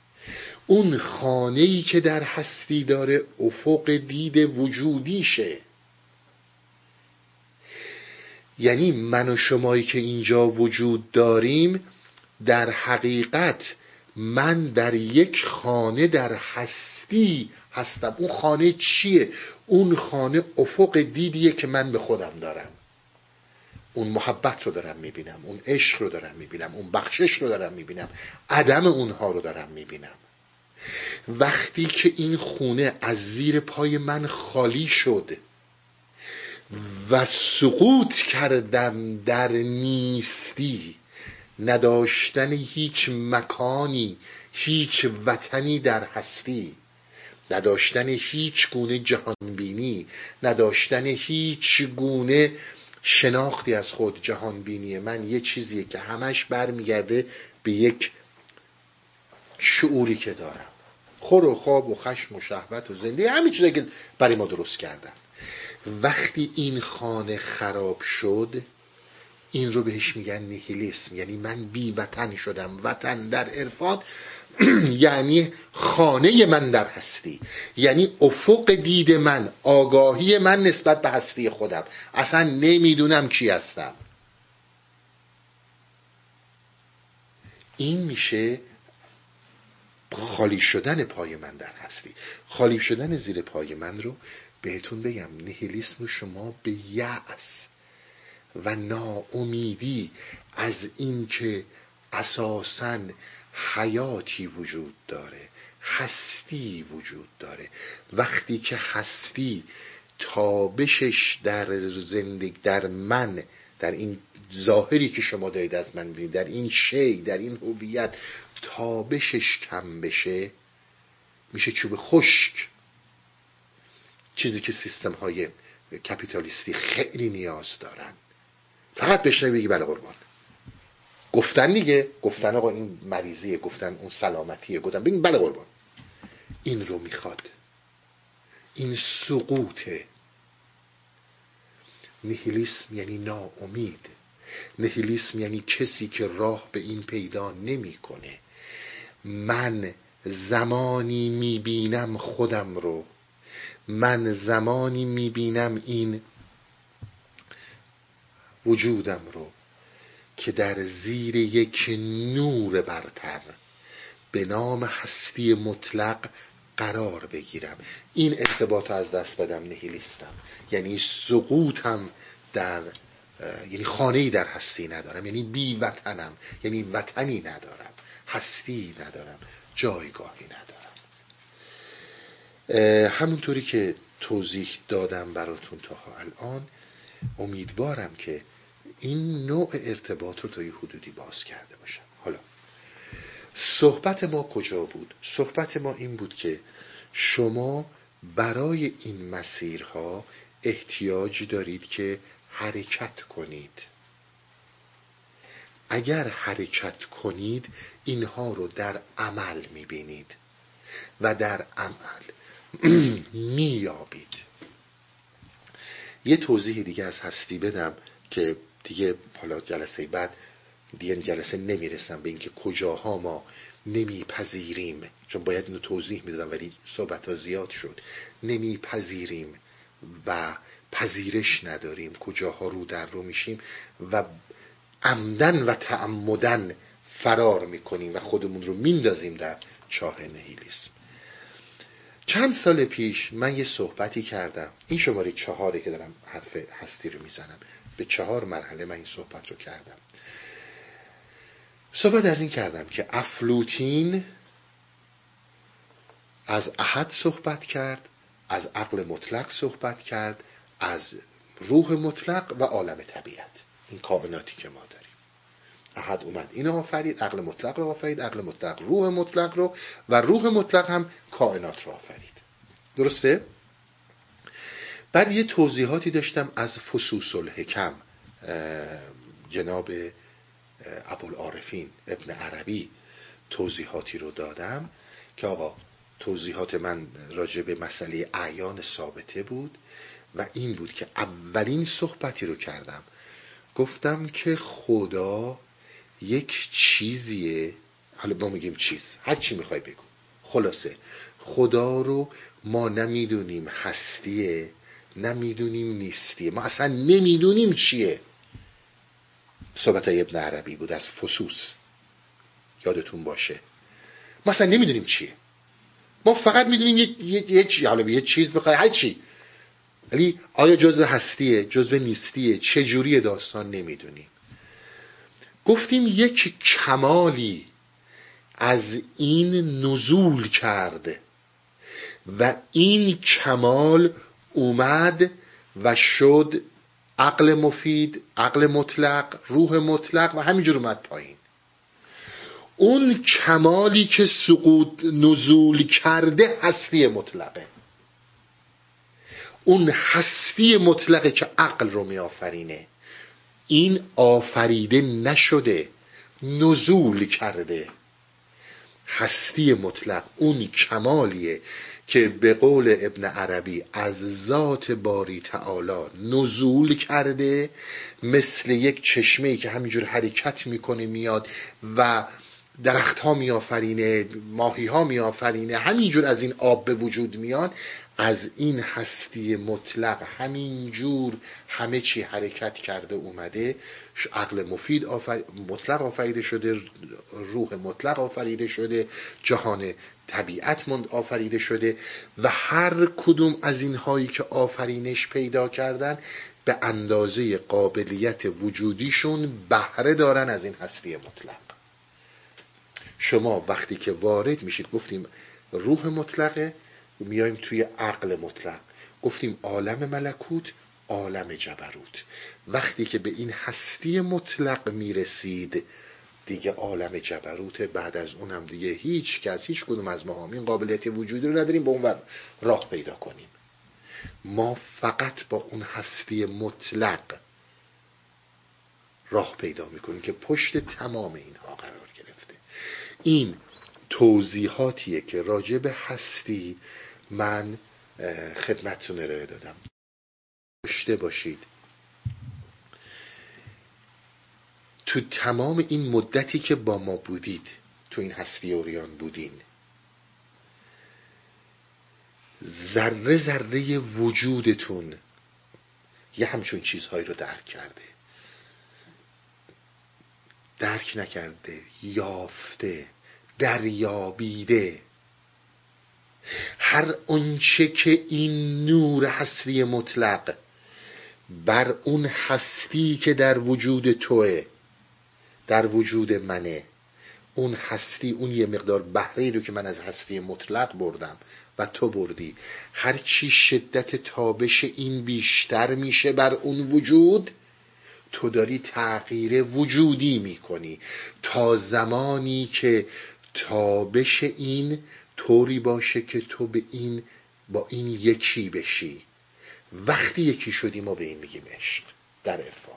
اون خانه که در هستی داره افق دید وجودیشه یعنی من و شمایی که اینجا وجود داریم در حقیقت من در یک خانه در هستی هستم. اون خانه چیه؟ اون خانه افق دیدیه که من به خودم دارم. اون محبت رو دارم می‌بینم اون عشق رو دارم می‌بینم اون بخشش رو دارم می‌بینم عدم اونها رو دارم می‌بینم. وقتی که این خونه از زیر پای من خالی شد و سقوط کردم در نیستی نداشتن هیچ مکانی هیچ وطنی در هستی نداشتن هیچ گونه جهانبینی نداشتن هیچ گونه شناختی از خود جهانبینی من یه چیزیه که همش برمیگرده به یک شعوری که دارم. خور و خواب و خشم و شهوت و زندگی همین چیزایی که برای ما درست کردن. وقتی این خانه خراب شد این رو بهش میگن نیهیلیسم یعنی من بی وطن شدم وطن در عرفان [clears throat] یعنی خانه من در هستی. یعنی افق دید من آگاهی من نسبت به هستی خودم. اصلا نمی‌دونم کی هستم. این میشه خالی شدن پای من در هستی. خالی شدن زیر پای من رو بهتون بگم نهیلیسم شما به یأس و ناامیدی از اینکه اساسا حیاتی وجود داره هستی وجود داره. وقتی که هستی تابشش در زندگی در من در این ظاهری که شما دارید از من بینید در این شی در این هویت تابشش کم بشه میشه چوب خشک. چیزی که سیستم های کپیتالیستی خیلی نیاز دارن. فقط بشنوی بگی بله قربان. گفتن دیگه گفتن آقا این مریضیه گفتن اون سلامتیه. گفتن بگیم بله قربان. این رو می‌خواد. این سقوطه. نهیلیسم یعنی ناامید. نهیلیسم یعنی کسی که راه به این پیدا نمی‌کنه. من زمانی می‌بینم خودم رو. من زمانی می‌بینم این وجودم رو که در زیر یک نور برتر به نام هستی مطلق قرار بگیرم. این ارتباط از دست بدم نهیلیستم. یعنی سقوطم در یعنی خانه در هستی ندارم. یعنی بی وطنم یعنی وطنی ندارم. هستی ندارم جایگاهی ندارم. همونطوری که توضیح دادم براتون تا الان امیدوارم که این نوع ارتباط رو تا یه حدودی باز کرده باشم. حالا صحبت ما کجا بود؟ صحبت ما این بود که شما برای این مسیرها احتیاج دارید که حرکت کنید. اگر حرکت کنید اینها رو در عمل می‌بینید و در عمل [clears throat] میابید یه توضیح دیگه از هستی بدم که دیگه حالا جلسه بعد دیگه جلسه نمی‌رسم به اینکه کجاها ما نمیپذیریم. چون باید اینو توضیح می‌دادم ولی صحبت ها زیاد شد. نمیپذیریم و پذیرش نداریم. کجاها رو در رو میشیم و عمدن و تعمدن فرار می‌کنیم و خودمون رو میندازیم در چاه نهیلیسم. چند سال پیش من یه صحبتی کردم. این شماره چهاره که دارم حرف هستی رو می‌زنم. به چهار مرحله من این صحبت رو کردم. صحبت از این کردم که افلوتین از احد صحبت کرد از عقل مطلق صحبت کرد از روح مطلق و عالم طبیعت. این کائناتی که ما داریم احد اومد اینو آفرید عقل مطلق رو آفرید عقل مطلق روح مطلق رو و روح مطلق هم کائنات رو آفرید درسته؟ بعد یه توضیحاتی داشتم از فسوس الحکم جناب ابوالعارفین ابن عربی توضیحاتی رو دادم که آقا توضیحات من راجع به مسئله اعیان ثابته بود و این بود که اولین صحبتی رو کردم گفتم که خدا یک چیزیه. حالا ما میگیم چیز. هر چی می‌خوای بگو. خلاصه. خدا رو ما نمی‌دونیم هستیه نمی‌دونیم نیستیه. ما اصلا نمی‌دونیم چیه. صحبت ابن عربی بود از فسوس. یادتون باشه. ما اصلا نمی‌دونیم چیه. ما فقط می‌دونیم یه, یه،, یه،, یه چیز می‌خوای هر چی. ولی آیا جزء هستیه؟ جزء نیستیه؟ چه جوری داستان نمی‌دونیم گفتیم یک کمالی از این نزول کرده و این کمال اومد و شد عقل مفید عقل مطلق روح مطلق و همینجور اومد پایین. اون کمالی که سقوط نزول کرده هستی مطلقه. اون هستی مطلقه که عقل رو می آفرینه این آفریده نشده نزول کرده. هستی مطلق اون کمالیه که به قول ابن عربی از ذات باری تعالی نزول کرده مثل یک چشمه که همینجور حرکت می‌کنه میاد و درخت ها میآفرینه ماهی ها میآفرینه همینجور از این آب به وجود میاد. از این هستی مطلق همینجور همه چی حرکت کرده اومده. عقل مفید آفر... مطلق آفریده شده روح مطلق آفریده شده جهان طبیعت مند آفریده شده و هر کدوم از این هایی که آفرینش پیدا کردن به اندازه قابلیت وجودیشون بهره دارن از این هستی مطلق. شما وقتی که وارد میشید گفتیم روح مطلقه میایم توی عقل مطلق. گفتیم عالم ملکوت عالم جبروت. وقتی که به این هستی مطلق می‌رسید دیگه عالم جبروت بعد از اونم دیگه هیچ کس هیچ کدوم از ما این قابلیت وجودی رو نداریم به اون راه پیدا کنیم. ما فقط با اون هستی مطلق راه پیدا می‌کنیم که پشت تمام اینها قرار گرفته. این توضیحاتیه که راجع به هستی من خدمتتون ارائه دادم. داشته باشید. تو تمام این مدتی که با ما بودید تو این هستی اوریان بودین ذره ذره وجودتون یه همچون چیزهایی رو درک کرده. درک نکرده یافته دریابیده. هر آنچه که این نور هستی مطلق بر اون هستی که در وجود توه در وجود منه اون هستی اون یه مقدار بهره رو که من از هستی مطلق بردم و تو بردی. هرچی شدت تابش این بیشتر میشه بر اون وجود تو داری تغییر وجودی می‌کنی. تا زمانی که تابش این طوری باشه که تو به این با این یکی بشی. وقتی یکی شدی ما به این میگیم عشق در عرفان.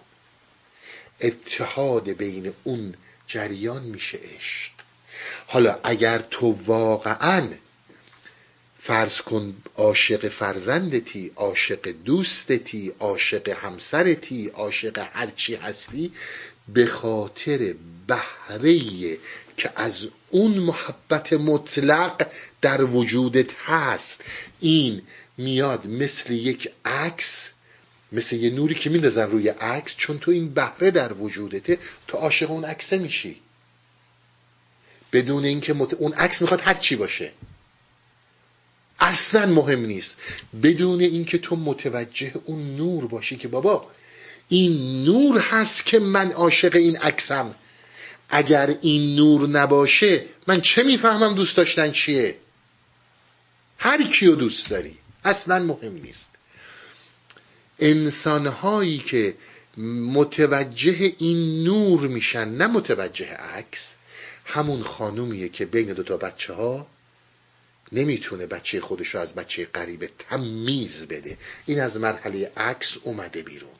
اتحاد بین اون جریان میشه عشق. حالا اگر تو واقعا فرض کن عاشق فرزندتی عاشق دوستتی عاشق همسرتی عاشق هرچی هستی به خاطر بهره که از اون محبت مطلق در وجودت هست. این میاد مثل یک عکس مثل یه نوری که میندازن روی عکس چون تو این بهره در وجودته تو عاشق اون عکسه میشی. بدون اینکه مت... اون عکس می‌خواد هر چی باشه. اصلا مهم نیست. بدون اینکه تو متوجه اون نور باشی که بابا این نور هست که من عاشق این عکسم. اگر این نور نباشه من چه می‌فهمم دوست داشتن چیه؟ هر کیو دوست داری. اصلا مهم نیست. انسانهایی که متوجه این نور میشن نه متوجه عکس همون خانومیه که بین دوتا بچه ها نمی‌تونه بچه خودش رو از بچه غریبه تمیز بده. این از مرحله عکس اومده بیرون.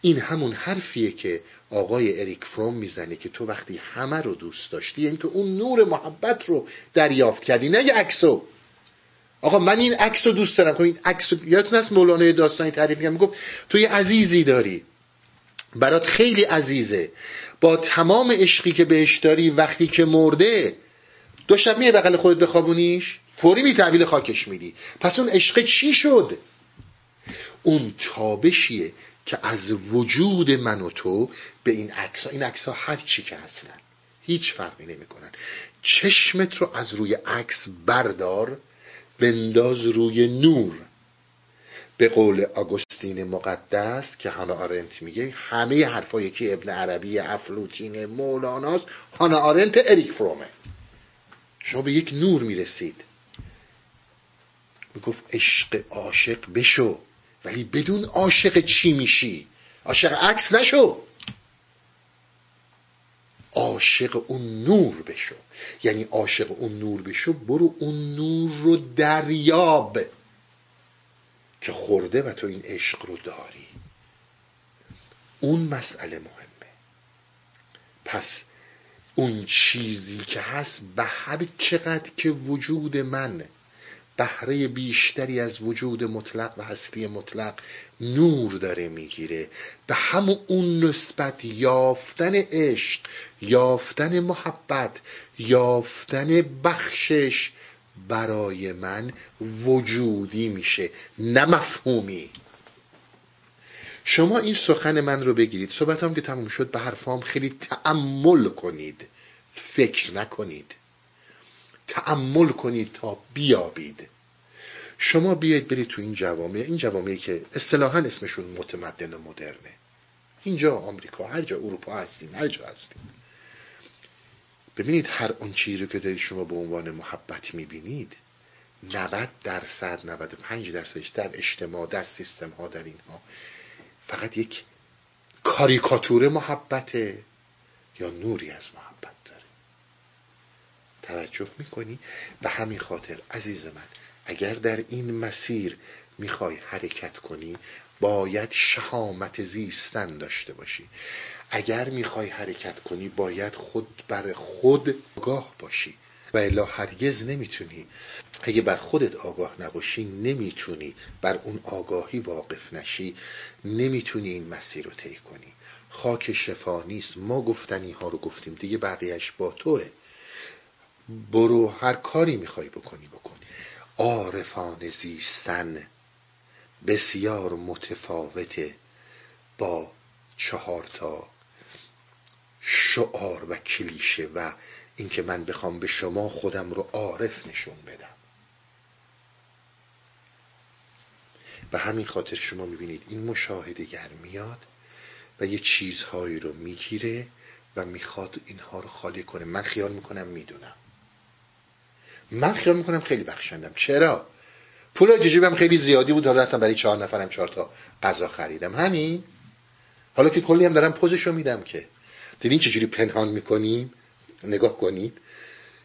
این همون حرفیه که آقای اریک فروم می‌زنه که تو وقتی همه رو دوست داشتی یعنی تو اون نور محبت رو دریافت کردی نه یه عکسو. آقا من این عکس رو دوست دارم. خب این عکس یادتون هست مولانا داستانی تعریف میگم؟ می‌گفت تو یه عزیزی داری. برات خیلی عزیزه. با تمام عشقی که بهش داری وقتی که مرده دو شب میه بغل خودت بخوابونیش؟ فوری می تحویل خاکش میدی. پس اون عشق چی شد؟ اون تابشیه که از وجود من و تو به این عکس این عکس هر چی که هستن هیچ فرقی نمی‌کنن. چشمت رو از روی عکس بردار بنداز روی نور. به قول آگوستین مقدس که هانا آرنت میگه همه حرفایی که ابن عربی افلوتین مولاناست هانا آرنت اریک فرومه. شما به یک نور می‌رسید. می‌گفت عشق عاشق بشو. ولی بدون عاشق چی میشی؟ عاشق عکس نشو. عاشق اون نور بشو. یعنی عاشق اون نور بشو برو اون نور رو دریاب که خورده و تو این عشق رو داری. اون مسئله مهمه. پس اون چیزی که هست به هر چقدر که وجود من بهره بیشتری از وجود مطلق و هستی مطلق نور داره می‌گیره. به همون اون نسبت یافتن عشق یافتن محبت یافتن بخشش برای من وجودی میشه نه مفهومی. شما این سخن من رو بگیرید. صحبت هم که تموم شد به حرفام خیلی تعمل کنید. فکر نکنید. تعمل کنید تا بیابید. شما بیاید برید تو این جوامع. این جوامعی که اصطلاحا اسمشون متمدن و مدرنه. اینجا آمریکا هر جا اروپا هستیم هر جا هستیم. ببینید هر اون چیزی که دارید شما به عنوان محبت می‌بینید 90 درصد 95 درصدش در اجتماع در سیستم ها در اینها فقط یک کاریکاتور محبته یا نوری از محبت. توجه می‌کنی؟ به همین خاطر عزیز من اگر در این مسیر می‌خوای حرکت کنی باید شهامت زیستن داشته باشی. اگر می‌خوای حرکت کنی باید خود بر خود آگاه باشی. و الا هرگز نمی‌تونی. اگه بر خودت آگاه نباشی نمی‌تونی بر اون آگاهی واقف نشی نمی‌تونی این مسیر رو طی کنی. خاک شفا نیست. ما گفتنی ها رو گفتیم. دیگه بقیهش با توه. برو هر کاری می‌خوای بکنی بکن عارفان زیستن بسیار متفاوته با چهار تا شعار و کلیشه و اینکه من بخوام به شما خودم رو عارف نشون بدم. و همین خاطر شما می‌بینید این مشاهده گر میاد و یه چیزهایی رو می‌گیره و می‌خواد اینها رو خالی کنه. من خیال می‌کنم می‌دونم. من خیال می‌کنم خیلی بخشندم. چرا؟ پول جیبم خیلی زیادی بود حالا رفتم برای چهار نفرم چهار تا غذا خریدم. همین. حالا که کلی هم دارم پوزشو میدم که. دیدین چجوری پنهان می‌کنیم؟ نگاه کنید.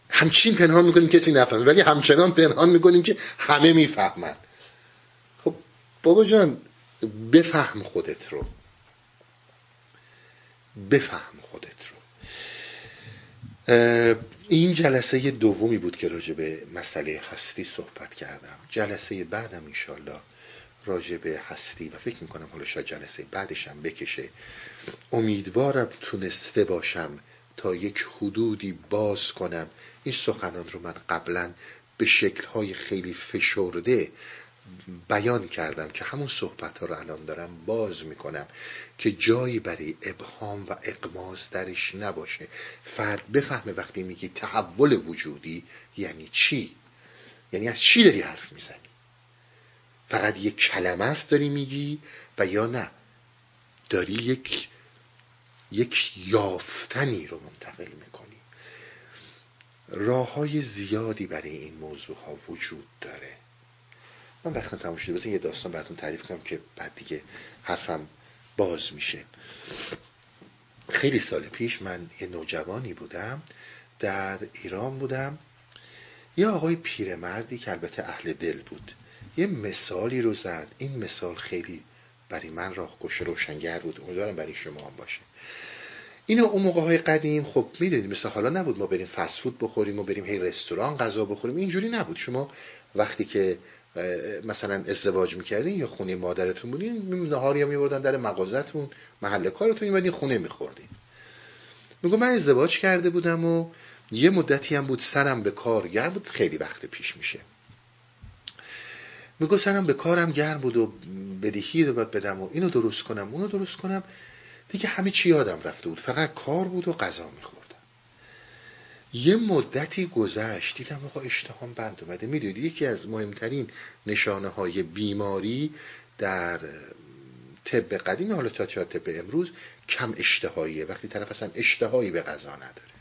همچین پنهان می‌کنیم کسی نفهمه. ولی همچنان پنهان می‌کنیم که همه می‌فهمن. خب بابا جان بفهم خودت رو. بفهم خودت. رو این جلسه دومی بود که راجع به مسئله هستی صحبت کردم. جلسه بعدم انشالله راجع به هستی و فکر می‌کنم حالا شاید جلسه بعدشم بکشه. امیدوارم تونسته باشم تا یک حدودی باز کنم. این سخنان رو من قبلا به شکلهای خیلی فشرده بیان کردم که همون صحبت ها رو الان دارم باز می‌کنم. که جایی برای ابهام و اقماز درش نباشه. فرد بفهمه وقتی میگی تحول وجودی یعنی چی؟ یعنی از چی داری حرف می‌زنی؟ فقط یک کلمه است داری میگی و یا نه؟ داری یک یک یافتنی رو منتقل می‌کنی. راه های زیادی برای این موضوع ها وجود داره. من وقتی تموم شده. یه داستان براتون تعریف کنم که بعد دیگه حرفم باز میشه. خیلی سال پیش من یه نوجوانی بودم در ایران بودم. یه آقای پیرمردی که البته اهل دل بود یه مثالی رو زد. این مثال خیلی برای من راهگوش روشنگر بود. امیدوارم برای شما هم باشه. اینو اون موقع های قدیم خب می‌دونید مثل حالا نبود ما بریم فست فود بخوریم و بریم هی رستوران غذا بخوریم. اینجوری نبود. شما وقتی که مثلا ازدواج می‌کردین یا خونه مادرتون بودین نهاری یا میبردن در مغازتون محل کارتون میبردین خونه میخوردین. میگو من ازدواج کرده بودم و یه مدتی هم بود سرم به کار گرم بود خیلی وقت پیش میشه. میگو سرم به کارم گرم بود و بدهی رو باید بدم و اینو درست کنم اونو درست کنم. دیگه همه چی یادم رفته بود فقط کار بود و غذا میخوردم یه مدتی گذشت. دیدم آقا اشتهام بند اومده. می‌دونید یکی از مهمترین نشانه های بیماری در طب قدیم حالا تا طب امروز کم اشتهاییه. وقتی طرف اصلا اشتهایی به غذا نداره.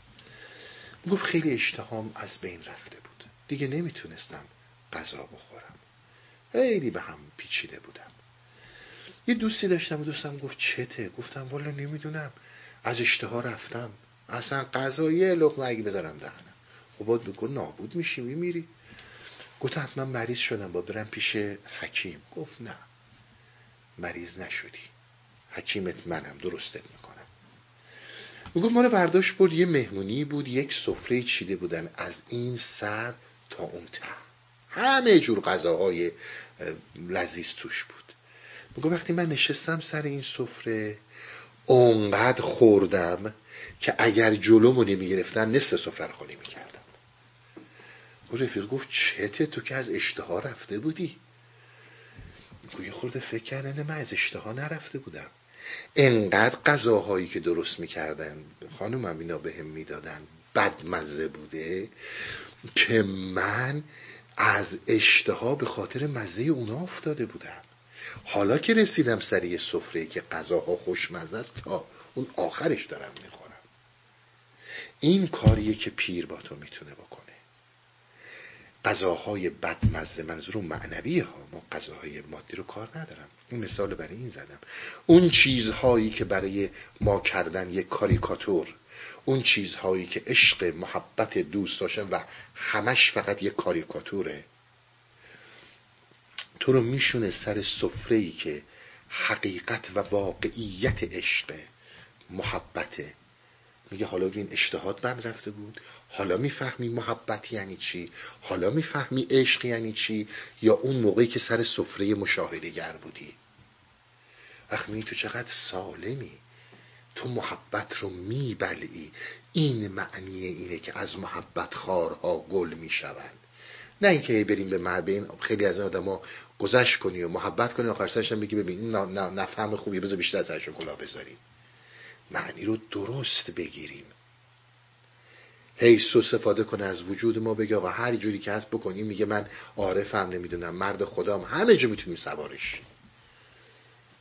گفت خیلی اشتهام از بین رفته بود. دیگه نمی‌تونستم غذا بخورم. خیلی به هم پیچیده بودم. یه دوستی داشتم و دوستم گفت چته؟ گفتم والا نمی‌دونم. از اشتها رفتم. اصلا غذا یه لقمه اگه بذارم دهنم. خب باید بگو نابود میشی میمیری. گفت حتما مریض شدم با برم پیش حکیم. گفت نه. مریض نشدی. حکیمت منم درستت می‌کنم. می‌گفت ما رو برداشت برد یه مهمونی بود یک سفره چیده بودن از این سر تا اون ته. همه جور غذاهای لذیذ توش بود. میگو وقتی من نشستم سر این سفره اونقدر خوردم که اگر جلومو نمی‌گرفتن نصف سفره رو خالی می‌کردم و رفیق گفت چته تو که از اشتها رفته بودی؟ یه خورده فکر کردن من از اشتها نرفته بودم. انقدر غذاهایی که درست می‌کردن خانم اینا به هم می‌دادن بدمزه بوده که من از اشتها به خاطر مزه اونا افتاده بودم. حالا که رسیدم سر یه سفره که غذاها خوشمزه است تا اون آخرش دارم می‌خورم این کاریه که پیر با تو می‌تونه بکنه. غذاهای بدمزه منظور معنوی ها. ما غذاهای مادی رو کار ندارم. این مثال برای این زدم. اون چیزهایی که برای ما کردن یک کاریکاتور اون چیزهایی که عشق محبت دوست داشتن و همش فقط یک کاریکاتوره تو رو میشونه سر سفره که حقیقت و واقعیت عشق محبته میگه حالا این اشتهاد بند رفته بود. حالا می‌فهمی محبت یعنی چی؟ حالا می‌فهمی عشق یعنی چی؟ یا اون موقعی که سر سفره مشاهده گر بودی اخمی تو چقدر سالمی؟ تو محبت رو میبلعی. این معنی اینه که از محبت خارها گل می‌شوند. نه اینکه بریم به مربین خیلی از آدما گذشت کنی و محبت کنی آخر سرش بگی ببین نفهم خوبی بذار بیشتر از کلا بذاریم. معنی رو درست بگیریم. حیث استفاده کنه از وجود ما بگه آقا هر جوری که هست بکنیم میگه من عارفم نمی‌دونم مرد خدام همه جا می‌تونیم سوارش.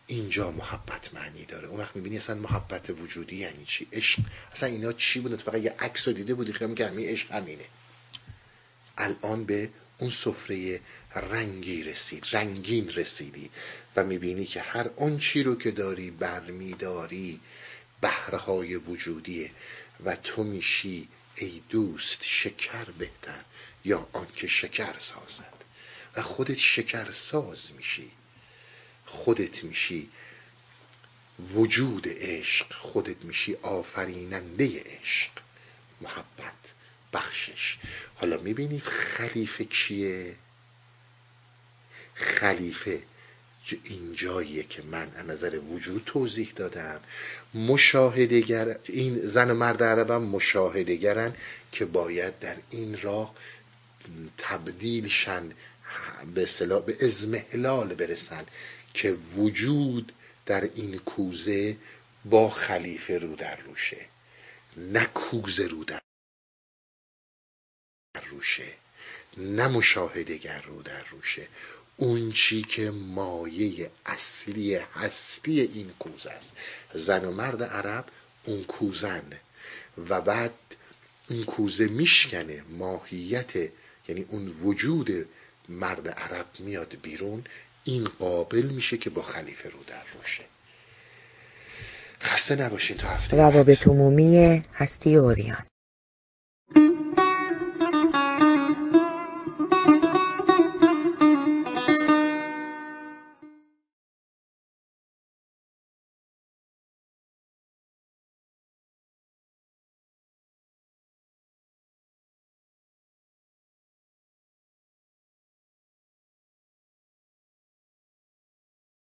اینجا محبت معنی داره. اون وقت می‌بینی اصلا محبت وجودی یعنی چی؟ عشق. اصلا اینا چی بوده؟ فقط یه عکس رو دیده بودی خیلی که همین عشق همینه. الان به اون سفره رنگی رسید رنگین رسیدی و می‌بینی که هر آن چی رو که داری برمیداری بهرهای وجودیه. و تو میشی ای دوست شکر بهتر یا آنکه شکر سازد. و خودت شکر ساز میشی. خودت میشی وجود عشق. خودت میشی آفریننده عشق. محبت بخشش. حالا می‌بینید خلیفه کیه؟ خلیفه این جاییه که من از نظر وجود توضیح دادم. مشاهدگر این زن و مرد عربم مشاهدگرن که باید در این راه تبدیل شن به به ازمهلال برسن که وجود در این کوزه با خلیفه رو در روشه نه کوزه رو در روشه نه مشاهدگر رو در روشه. اون چی که مایه اصلی هستی این کوزه است. زن و مرد عرب اون کوزن. و بعد این کوزه میشکنه ماهیت یعنی اون وجود مرد عرب میاد بیرون این قابل میشه که با خلیفه رو در روشه خسته نباشین تا هفته روابط عمومی هستی اوریان